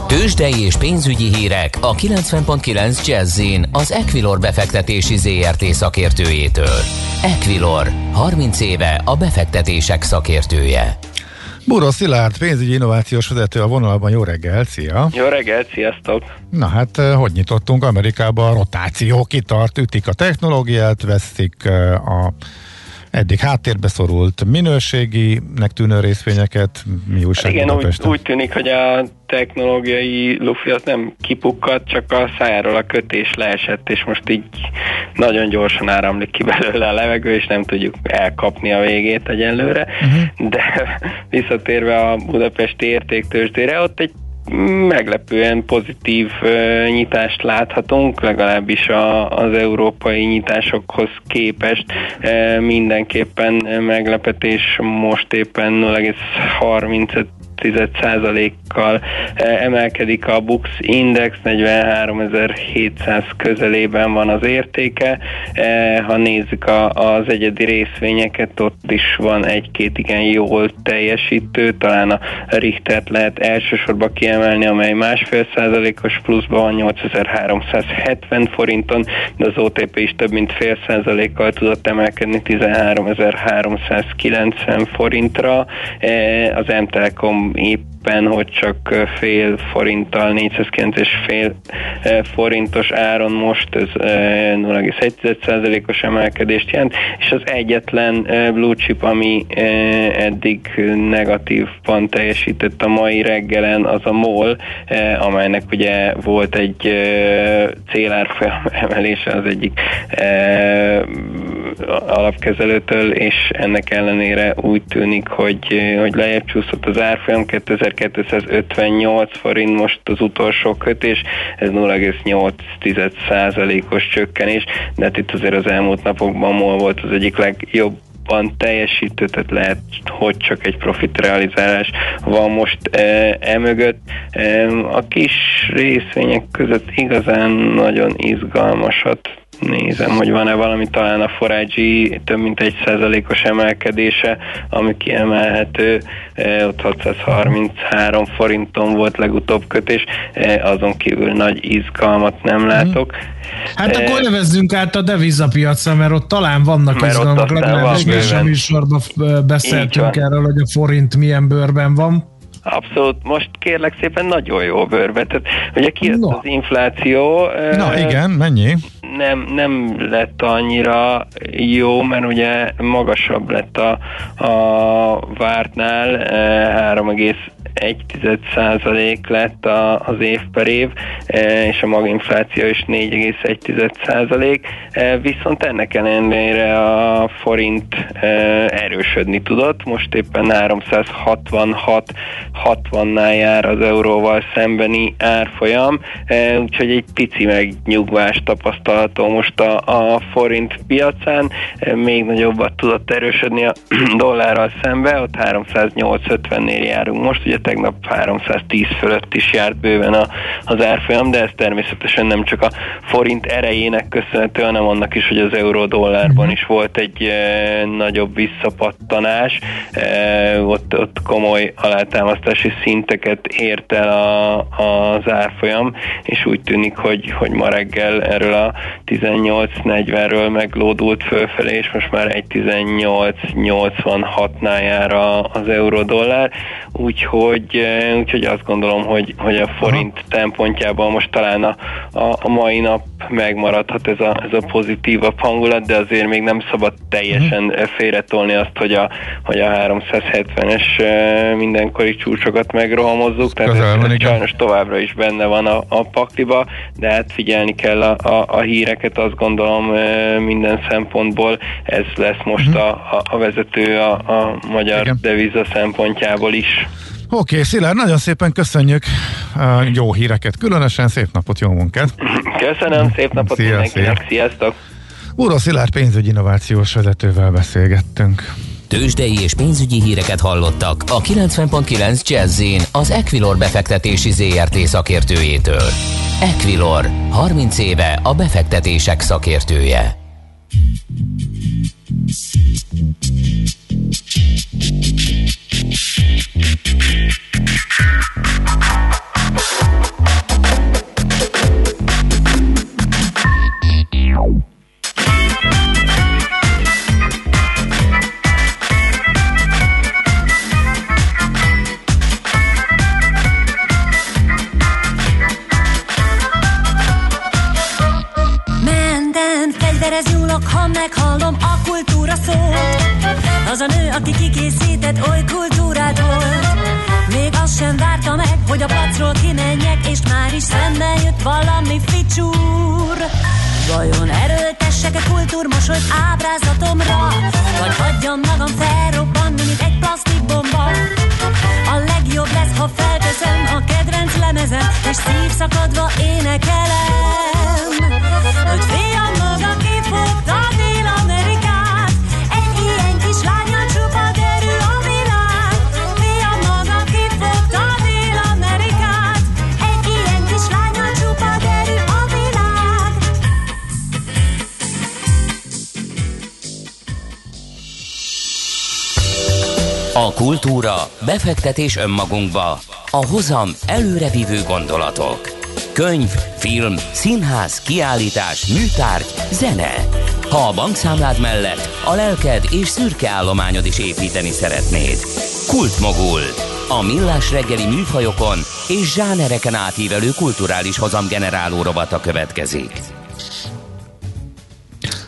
Tőzsdei és pénzügyi hírek a 90.9 jazz az Equilor befektetési ZRT szakértőjétől. Equilor, 30 éve a befektetések szakértője. Búró Szilárd, pénzügyi innovációs vezető a vonalban. Jó reggel, szia! Jó reggel, sziasztok! Na hát, eh, hogy nyitottunk Amerikába? A rotáció kitart, ütik a technológiát, veszik eh, a eddig háttérbe szorult minőséginek tűnő részvényeket, mi újság Igen, úgy, úgy tűnik, hogy a technológiai lufi az nem kipukkadt, csak a szájáról a kötés leesett, és most így nagyon gyorsan áramlik ki belőle a levegő, és nem tudjuk elkapni a végét egyenlőre. Uh-huh. De visszatérve a budapesti értéktősdére, ott egy meglepően pozitív nyitást láthatunk, legalábbis a, az európai nyitásokhoz képest. Mindenképpen meglepetés most éppen 0,35 kal eh, emelkedik a Bux Index, 43.700 közelében van az értéke. Eh, ha nézzük az egyedi részvényeket, ott is van egy-két igen jól teljesítő, talán a Richtert lehet elsősorban kiemelni, amely másfél százalékos pluszban van 8370 forinton, de az OTP is több mint fél százalékkal tudott emelkedni 13390 forintra. Eh, az M-Telekom éppen, hogy csak fél forinttal, 409 és fél forintos áron most ez 0,1%-os emelkedést jelent, és az egyetlen blue chip, ami eddig negatívban teljesített a mai reggelen, az a MOL, amelynek ugye volt egy célárfolyam az egyik alapkezelőtől, és ennek ellenére úgy tűnik, hogy, hogy lejjebb csúszott az árfolyam, 2258 forint most az utolsó kötés, ez 0,8%-os csökkenés, de hát itt azért az elmúlt napokban MOL volt az egyik legjobb jobban teljesítő, tehát lehet, hogy csak egy profit realizálás van most e, emögött. E, a kis részvények között igazán nagyon izgalmasat nézem, hogy van-e valami, talán a Forage több mint egy százalékos emelkedése, ami kiemelhető, e, ott 633 forinton volt legutóbb kötés, e, azon kívül nagy izgalmat nem látok. Hát e, akkor nevezzünk át a devizapiacra, mert ott talán vannak izgalmak, legalábbis a műsorban beszéltünk erről, hogy a forint milyen bőrben van. Abszolút, most kérlek szépen nagyon jó bőrbe. Tehát ugye kijött no. az infláció. Na igen, mennyi? Nem, nem lett annyira jó, mert ugye magasabb lett a, a vártnál, 1,1% lett a, az év per év, e, és a maginfláció is 4,1%, e, viszont ennek ellenére a forint e, erősödni tudott, most éppen 366 60-nál jár az euróval szembeni árfolyam, úgyhogy egy pici megnyugvást tapasztalható most a, a forint piacán, még nagyobbat tudott erősödni a dollárral szembe, ott 308-50-nél járunk most, ugye tegnap 310 fölött is járt bőven a, az árfolyam, de ez természetesen nem csak a forint erejének köszönhető, hanem annak is, hogy az euró-dollárban is volt egy e, nagyobb visszapattanás, e, ott, ott komoly alátámasztási szinteket ért el a, az árfolyam, és úgy tűnik, hogy, hogy ma reggel erről a 18-40-ről meglódult fölfelé, és most már egy 18-86-nál jár az euró-dollár, úgyhogy úgyhogy, úgyhogy azt gondolom, hogy, hogy a forint Aha. szempontjából most talán a, a, a mai nap megmaradhat ez a, ez a pozitívabb hangulat, de azért még nem szabad teljesen uh-huh. félretolni azt, hogy a, hogy a 370-es eh, mindenkori csúcsokat megrohamozzuk, tehát ez, ez sajnos továbbra is benne van a, a pakliba, de hát figyelni kell a, a, a híreket, azt gondolom minden szempontból ez lesz most uh-huh. a, a vezető a, a magyar Igen. deviza szempontjából is. Oké, okay, Szilárd, nagyon szépen köszönjük a jó híreket, különösen szép napot, jó munkát! Köszönöm, szép napot szia, mindenkinek, szia. sziasztok! Úró Szilárd pénzügyi innovációs vezetővel beszélgettünk. Tőzsdei és pénzügyi híreket hallottak a 90.9 jazz az Equilor befektetési ZRT szakértőjétől. Equilor, 30 éve a befektetések szakértője. ha meghallom a kultúra szót. Az a nő, aki kikészített oly azt sem várta meg, hogy a placról kimenjek, és már is szembe jött valami ficsúr. Vajon erőltessek-e kultúrmosolyt ábrázatomra, vagy hagyjam magam felrobbanni, mint egy plastikbomba? A legjobb lesz, ha felteszem a kedvenc lemezem, és szívszakadva énekelem. Hogy fiam maga kifogta A kultúra, befektetés önmagunkba, a hozam előrevívő gondolatok. Könyv, film, színház, kiállítás, műtárgy, zene. Ha a bankszámlád mellett a lelked és szürke állományod is építeni szeretnéd. Kultmogul. a millás reggeli műfajokon és zsánereken átívelő kulturális hozamgeneráló rovata következik.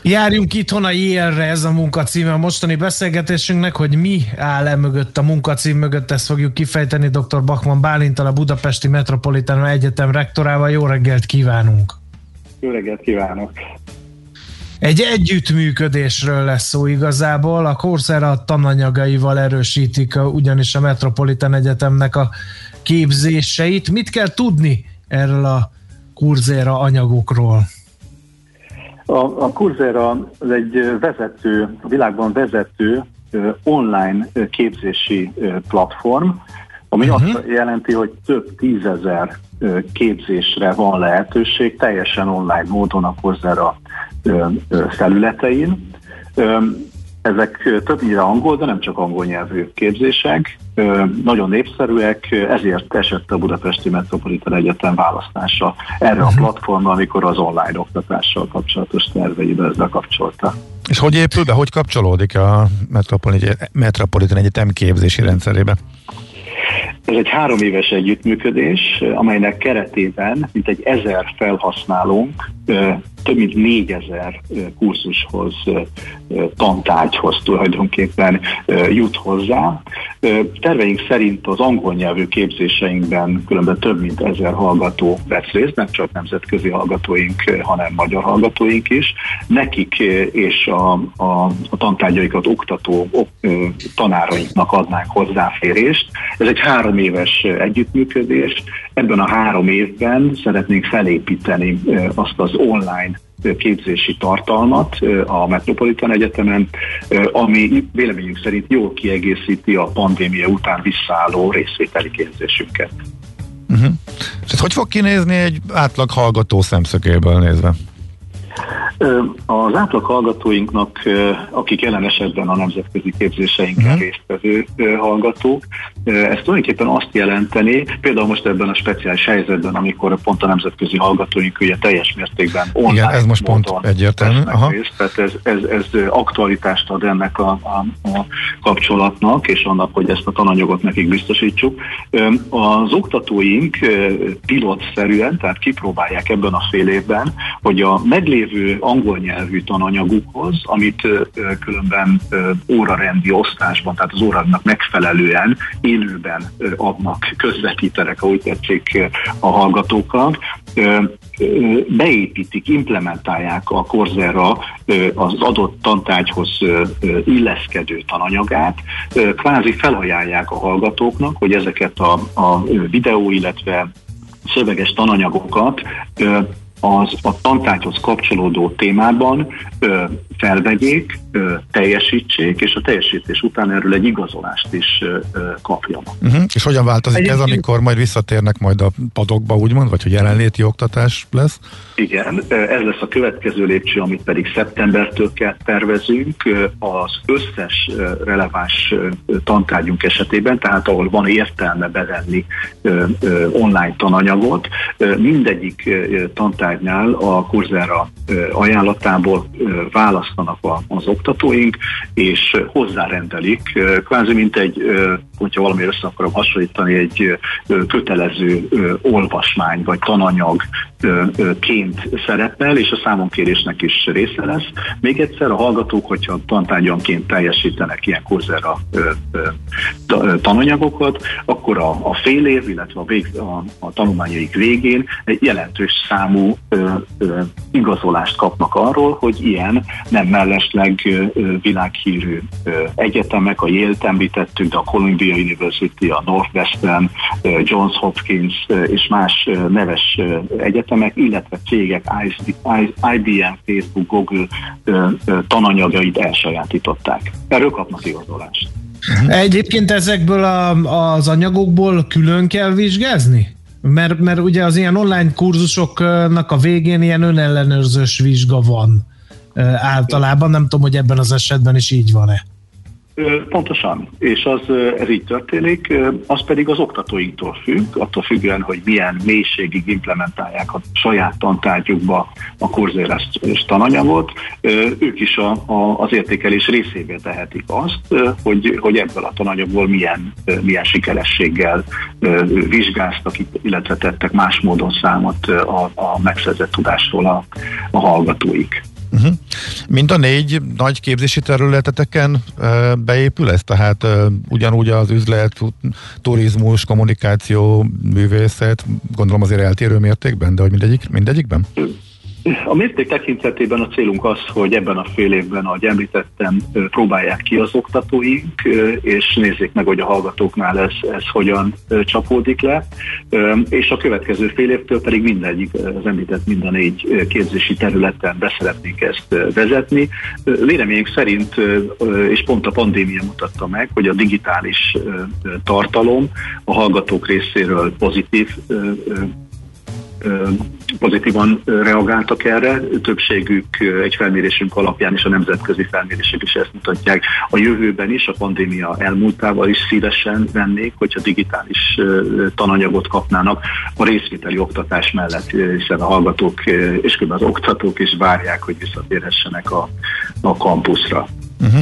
Járjunk itthon a JR-re, ez a munkacíme a mostani beszélgetésünknek, hogy mi áll e mögött, a munkacím mögött, ezt fogjuk kifejteni dr. Bakman Bálintal, a Budapesti Metropolitán Egyetem rektorával. Jó reggelt kívánunk! Jó reggelt kívánok! Egy együttműködésről lesz szó igazából. A Coursera tananyagaival erősítik a, ugyanis a Metropolitan Egyetemnek a képzéseit. Mit kell tudni erről a Coursera anyagokról? A, a Coursera az egy vezető, a világban vezető online képzési platform, ami uh-huh. azt jelenti, hogy több tízezer képzésre van lehetőség, teljesen online módon a Coursera felületein. Ezek többnyire angol, de nem csak angol nyelvű képzések, nagyon népszerűek, ezért esett a Budapesti Metropolitan Egyetem választása erre a mhm. platformra, amikor az online oktatással kapcsolatos terveibe ezt bekapcsolta. És hogy épül be, hogy kapcsolódik a Metropolitan Egyetem képzési rendszerébe? Ez egy három éves együttműködés, amelynek keretében mint egy ezer felhasználónk több mint négyezer kurzushoz, tantárgyhoz tulajdonképpen jut hozzá. Terveink szerint az angol nyelvű képzéseinkben különben több mint ezer hallgató vesz részt, nem csak nemzetközi hallgatóink, hanem magyar hallgatóink is. Nekik és a, a, a tantárgyaikat oktató tanárainknak adnánk hozzáférést. Ez egy három éves együttműködés. Ebben a három évben szeretnénk felépíteni azt az online képzési tartalmat a Metropolitan Egyetemen, ami véleményünk szerint jól kiegészíti a pandémia után visszaálló részvételi képzésünket. Uh-huh. És hogy fog kinézni egy átlag hallgató szemszögéből nézve? Az átlag hallgatóinknak, akik jelen esetben a nemzetközi képzéseinken uh-huh. résztvevő hallgatók, ez tulajdonképpen azt jelenteni, például most ebben a speciális helyzetben, amikor pont a nemzetközi hallgatóink ugye teljes mértékben online Igen, ez most pont egyértelmű. Aha. Részt, tehát ez, ez, ez aktualitást ad ennek a, a, a kapcsolatnak, és annak, hogy ezt a tananyagot nekik biztosítsuk. Az oktatóink pilotszerűen, tehát kipróbálják ebben a fél évben, hogy a meglévő angol nyelvű tananyagukhoz, amit különben órarendi osztásban, tehát az órának megfelelően élőben adnak, közvetítenek, ahogy tetszik a hallgatókat, beépítik, implementálják a Coursera az adott tantárgyhoz illeszkedő tananyagát, kvázi felajánlják a hallgatóknak, hogy ezeket a, a videó, illetve szöveges tananyagokat az a tantárgyhoz kapcsolódó témában ö, felvegyék, ö, teljesítsék, és a teljesítés után erről egy igazolást is ö, kapjanak. Uh-huh. És hogyan változik Egyébként... ez, amikor majd visszatérnek majd a padokba, úgymond, vagy hogy jelenléti oktatás lesz? Igen, ez lesz a következő lépcső, amit pedig szeptembertől kell tervezünk. Az összes releváns tantárgyunk esetében, tehát ahol van értelme bevenni online tananyagot, mindegyik tantárgynál a kurzera ajánlatából választanak az oktatóink, és hozzárendelik, kvázi mint egy, hogyha valami össze akarom hasonlítani, egy kötelező olvasmány vagy tananyag ként szerepel, és a számonkérésnek is része lesz. Még egyszer a hallgatók, hogyha tantárgyanként teljesítenek ilyen kurzera tananyagokat, akkor a, a fél év, illetve a, vég, a, a tanulmányaik végén egy jelentős számú ö, ö, igazolást kapnak arról, hogy ilyen nem mellesleg ö, világhírű ö, egyetemek, a Yale-t említettük, de a Columbia University, a Northwestern, Johns Hopkins és más neves egyetemek, illetve cégek, IBM, Facebook, Google tananyagait elsajátították. Erről kapnak igazolást. Egyébként ezekből a, az anyagokból külön kell vizsgázni? Mert, mert ugye az ilyen online kurzusoknak a végén ilyen önellenőrzős vizsga van általában. Nem tudom, hogy ebben az esetben is így van-e. Pontosan, és az, ez így történik, az pedig az oktatóinktól függ, attól függően, hogy milyen mélységig implementálják a saját tantárgyukba a kurzéres tananyagot, ők is a, a, az értékelés részévé tehetik azt, hogy, hogy ebből a tananyagból milyen, milyen sikerességgel vizsgáztak, illetve tettek más módon számot a, a megszerzett tudásról a, a hallgatóik. Uh-huh. Mind a négy nagy képzési területeteken e, beépül ez? Tehát e, ugyanúgy az üzlet, turizmus, kommunikáció, művészet, gondolom azért eltérő mértékben, de hogy mindegyik, mindegyikben? A mérték tekintetében a célunk az, hogy ebben a fél évben, ahogy említettem, próbálják ki az oktatóink, és nézzék meg, hogy a hallgatóknál ez, ez hogyan csapódik le, és a következő fél évtől pedig mindegyik, az említett mind a négy képzési területen beszeretnénk ezt vezetni. Véleményünk szerint, és pont a pandémia mutatta meg, hogy a digitális tartalom a hallgatók részéről pozitív pozitívan reagáltak erre. Többségük egy felmérésünk alapján és a nemzetközi felmérések is ezt mutatják. A jövőben is, a pandémia elmúltával is szívesen vennék, hogyha digitális tananyagot kapnának a részvételi oktatás mellett, hiszen a hallgatók és az oktatók is várják, hogy visszatérhessenek a, a kampuszra. Uh-huh.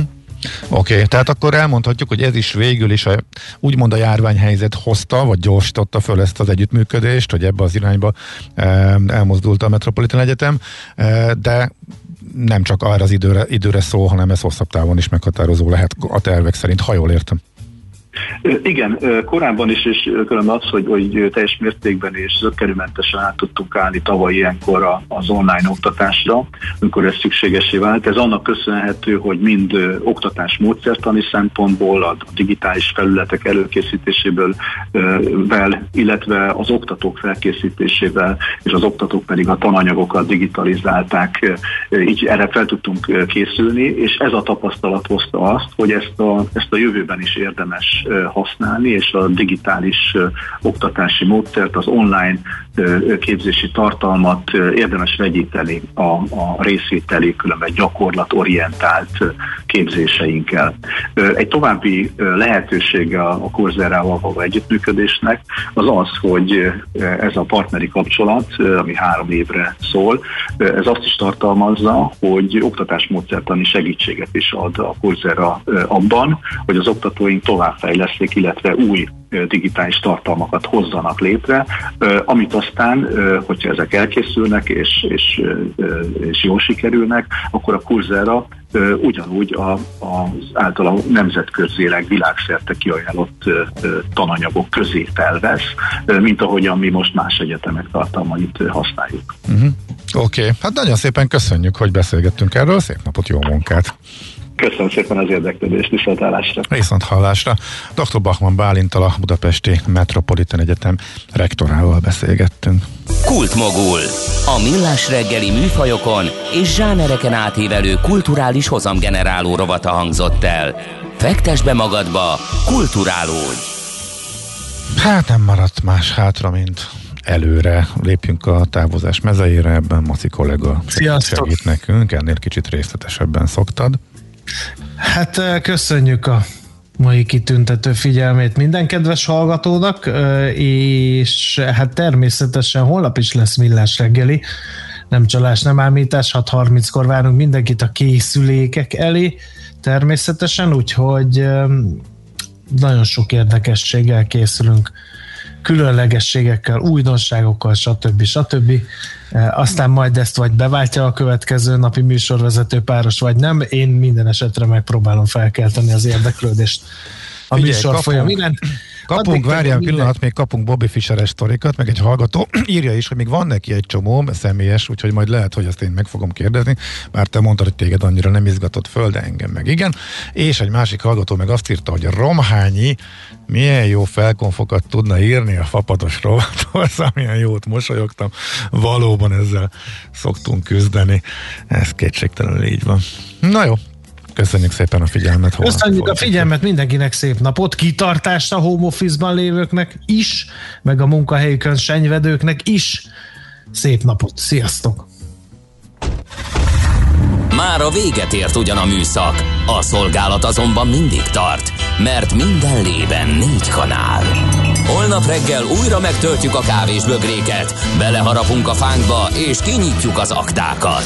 Oké, okay, tehát akkor elmondhatjuk, hogy ez is végül is a, úgymond a járványhelyzet hozta, vagy gyorsította föl ezt az együttműködést, hogy ebbe az irányba e, elmozdult a Metropolitan Egyetem, e, de nem csak arra az időre, időre szól, hanem ez hosszabb távon is meghatározó lehet a tervek szerint, ha jól értem. Igen, korábban is, és különben az, hogy, hogy teljes mértékben és zöggenőmentesen át tudtunk állni tavaly ilyenkor az online oktatásra, amikor ez szükségesé vált. Ez annak köszönhető, hogy mind oktatás módszertani szempontból, a digitális felületek előkészítéséből, vel, illetve az oktatók felkészítésével, és az oktatók pedig a tananyagokat digitalizálták, így erre fel tudtunk készülni, és ez a tapasztalat hozta azt, hogy ezt a, ezt a jövőben is érdemes használni, és a digitális oktatási módszert, az online képzési tartalmat érdemes vegyíteni a, a részvételi, különben gyakorlatorientált képzéseinkkel. Egy további lehetősége a Coursera-val való együttműködésnek az az, hogy ez a partneri kapcsolat, ami három évre szól, ez azt is tartalmazza, hogy oktatásmódszertani segítséget is ad a Coursera abban, hogy az oktatóink továbbfejleszték, illetve új digitális tartalmakat hozzanak létre, amit aztán, hogyha ezek elkészülnek és, és, és jól sikerülnek, akkor a kurzera ugyanúgy a, az általa nemzetközileg világszerte kiajánlott tananyagok közé felvesz, mint ahogyan mi most más egyetemek tartalmait használjuk. Uh-huh. Oké, okay. hát nagyon szépen köszönjük, hogy beszélgettünk erről, szép napot, jó munkát! Köszönöm szépen az érdeklődést, viszont hallásra. Viszont hallásra. Dr. Bachmann Bálintal a Budapesti Metropolitan Egyetem rektorával beszélgettünk. Kultmogul. A millás reggeli műfajokon és zsánereken átívelő kulturális hozamgeneráló rovata hangzott el. Fektes be magadba, kulturálódj! Hát nem maradt más hátra, mint előre lépjünk a távozás mezeire, ebben Maci kollega Sziasztok. segít nekünk, ennél kicsit részletesebben szoktad. Hát köszönjük a mai kitüntető figyelmét minden kedves hallgatónak, és hát természetesen holnap is lesz millás reggeli, nem csalás, nem ámítás, 6.30-kor várunk mindenkit a készülékek elé, természetesen, úgyhogy nagyon sok érdekességgel készülünk, különlegességekkel, újdonságokkal, stb. stb. Aztán majd ezt vagy beváltja a következő napi műsorvezető páros, vagy nem. Én minden esetre megpróbálom felkelteni az érdeklődést a Figyelj, műsor kapunk. folyamán. Kapunk, várjál pillanat, még kapunk Bobby sztorikat, meg egy hallgató írja is, hogy még van neki egy csomó személyes, úgyhogy majd lehet, hogy azt én meg fogom kérdezni, bár te mondtad, hogy téged annyira nem izgatott föl, de engem meg igen. És egy másik hallgató meg azt írta, hogy a Romhányi milyen jó felkonfokat tudna írni a fapados rovathoz, amilyen jót mosolyogtam. Valóban ezzel szoktunk küzdeni. Ez kétségtelenül így van. Na jó, Köszönjük szépen a figyelmet. Holnap Köszönjük a figyelmet mindenkinek szép napot, kitartást a home office-ban lévőknek is, meg a munkahelyükön senyvedőknek is. Szép napot, sziasztok! Már a véget ért ugyan a műszak, a szolgálat azonban mindig tart, mert minden lében négy kanál. Holnap reggel újra megtöltjük a kávés bögréket, beleharapunk a fánkba és kinyitjuk az aktákat.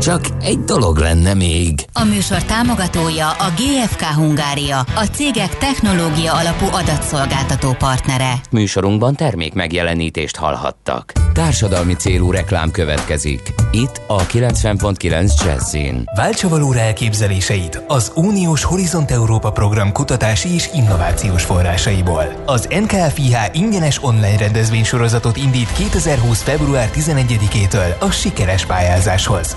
Csak egy dolog lenne még. A műsor támogatója a GFK Hungária, a cégek technológia alapú adatszolgáltató partnere. Műsorunkban termék megjelenítést hallhattak. Társadalmi célú reklám következik. Itt a 90.9 Jazzin. Váltsa valóra elképzeléseit az Uniós Horizont Európa program kutatási és innovációs forrásaiból. Az NKFIH ingyenes online rendezvénysorozatot indít 2020. február 11-től a sikeres pályázáshoz.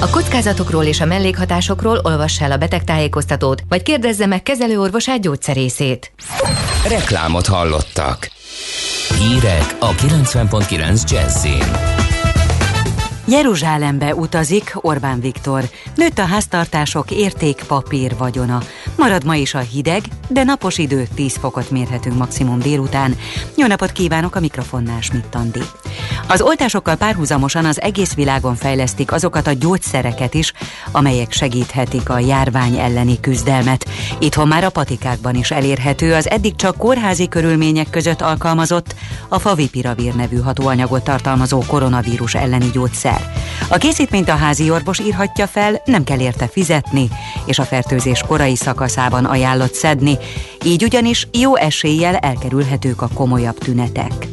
A kockázatokról és a mellékhatásokról olvassa el a betegtájékoztatót, vagy kérdezze meg kezelőorvosát gyógyszerészét. Reklámot hallottak. Hírek a 90.9 Jazzin. Jeruzsálembe utazik Orbán Viktor. Nőtt a háztartások értékpapír vagyona. Marad ma is a hideg, de napos idő 10 fokot mérhetünk maximum délután. Jó napot kívánok a mikrofonnál Schmidt Andi. Az oltásokkal párhuzamosan az egész világon fejlesztik azokat a gyógyszereket is, amelyek segíthetik a járvány elleni küzdelmet. Itthon már a patikákban is elérhető az eddig csak kórházi körülmények között alkalmazott a favipiravir nevű hatóanyagot tartalmazó koronavírus elleni gyógyszer. A készítményt a házi orvos írhatja fel, nem kell érte fizetni, és a fertőzés korai szakaszában ajánlott szedni, így ugyanis jó eséllyel elkerülhetők a komolyabb tünetek.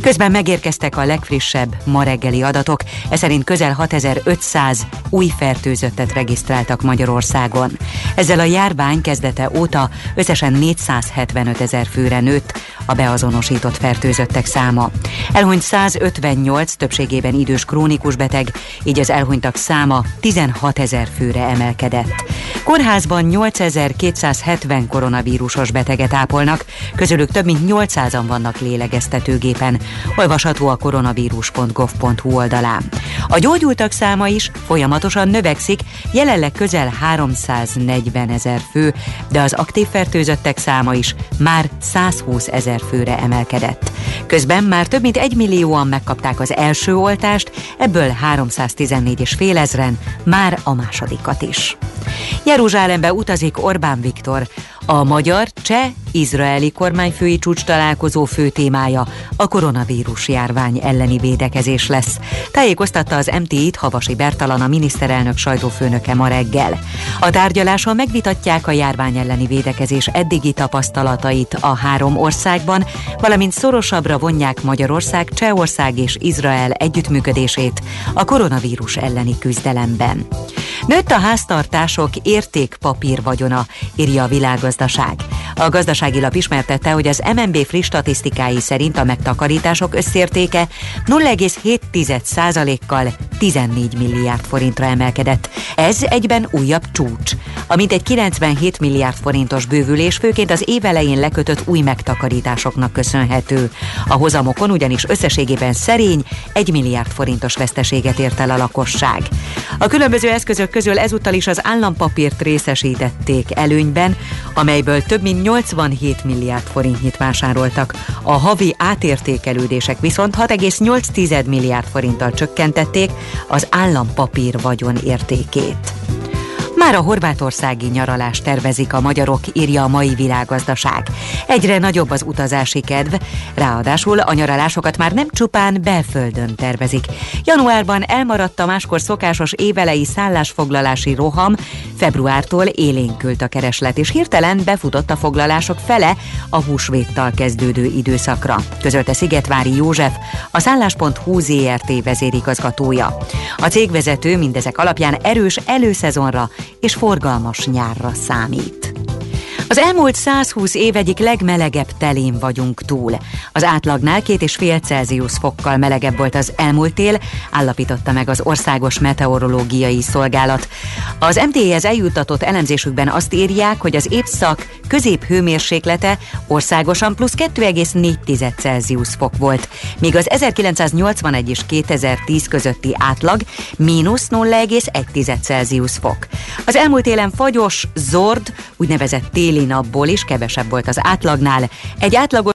Közben megérkeztek a legfrissebb ma reggeli adatok, ez szerint közel 6500 új fertőzöttet regisztráltak Magyarországon. Ezzel a járvány kezdete óta összesen 475 ezer főre nőtt a beazonosított fertőzöttek száma. Elhunyt 158, többségében idős krónikus beteg, így az elhunytak száma 16 ezer főre emelkedett. Kórházban 8270 koronavírusos beteget ápolnak, közülük több mint 800-an vannak lélegeztetőgépen, olvasható a koronavírus.gov.hu oldalán. A gyógyultak száma is folyamatosan növekszik, jelenleg közel 340 ezer fő, de az aktív fertőzöttek száma is már 120 ezer főre emelkedett. Közben már több mint egy millióan megkapták az első oltást, ebből 314 és fél ezren már a másodikat is. Jeruzsálembe utazik Orbán Viktor. A magyar, cseh, izraeli kormányfői csúcs találkozó fő témája a koronavírus járvány elleni védekezés lesz. Tájékoztatta az MTI-t Havasi Bertalan a miniszterelnök sajtófőnöke ma reggel. A tárgyaláson megvitatják a járvány elleni védekezés eddigi tapasztalatait a három országban, valamint szorosabbra vonják Magyarország, Csehország és Izrael együttműködését a koronavírus elleni küzdelemben. Nőtt a háztartások értékpapír vagyona, írja a világgazdaság. A gazdasági lap ismertette, hogy az MNB friss statisztikái szerint a megtakarítások összértéke 0,7%-kal 14 milliárd forintra emelkedett. Ez egyben újabb csúcs. A mintegy 97 milliárd forintos bővülés főként az év elején lekötött új megtakarításoknak köszönhető. A hozamokon ugyanis összességében szerény 1 milliárd forintos veszteséget ért el a lakosság. A különböző eszközök közül ezúttal is az állampapírt részesítették előnyben, amelyből több mint 87 milliárd forintnyit vásároltak. A havi átértékelődések viszont 6,8 milliárd forinttal csökkentették az állampapír vagyon értékét. Már a horvátországi nyaralást tervezik a magyarok, írja a mai világgazdaság. Egyre nagyobb az utazási kedv, ráadásul a nyaralásokat már nem csupán belföldön tervezik. Januárban elmaradt a máskor szokásos évelei szállásfoglalási roham, februártól élénkült a kereslet, és hirtelen befutott a foglalások fele a húsvéttal kezdődő időszakra, közölte Szigetvári József, a szállás.hu ZRT vezérigazgatója. A cégvezető mindezek alapján erős előszezonra és forgalmas nyárra számít. Az elmúlt 120 év egyik legmelegebb telén vagyunk túl. Az átlagnál két és fél Celsius fokkal melegebb volt az elmúlt tél, állapította meg az Országos Meteorológiai Szolgálat. Az MTI-hez eljutatott elemzésükben azt írják, hogy az évszak középhőmérséklete országosan plusz 2,4 Celsius fok volt, míg az 1981 és 2010 közötti átlag mínusz 0,1 Celsius fok. Az elmúlt élen fagyos, zord, úgynevezett téli napból is kevesebb volt az átlagnál. Egy átlagos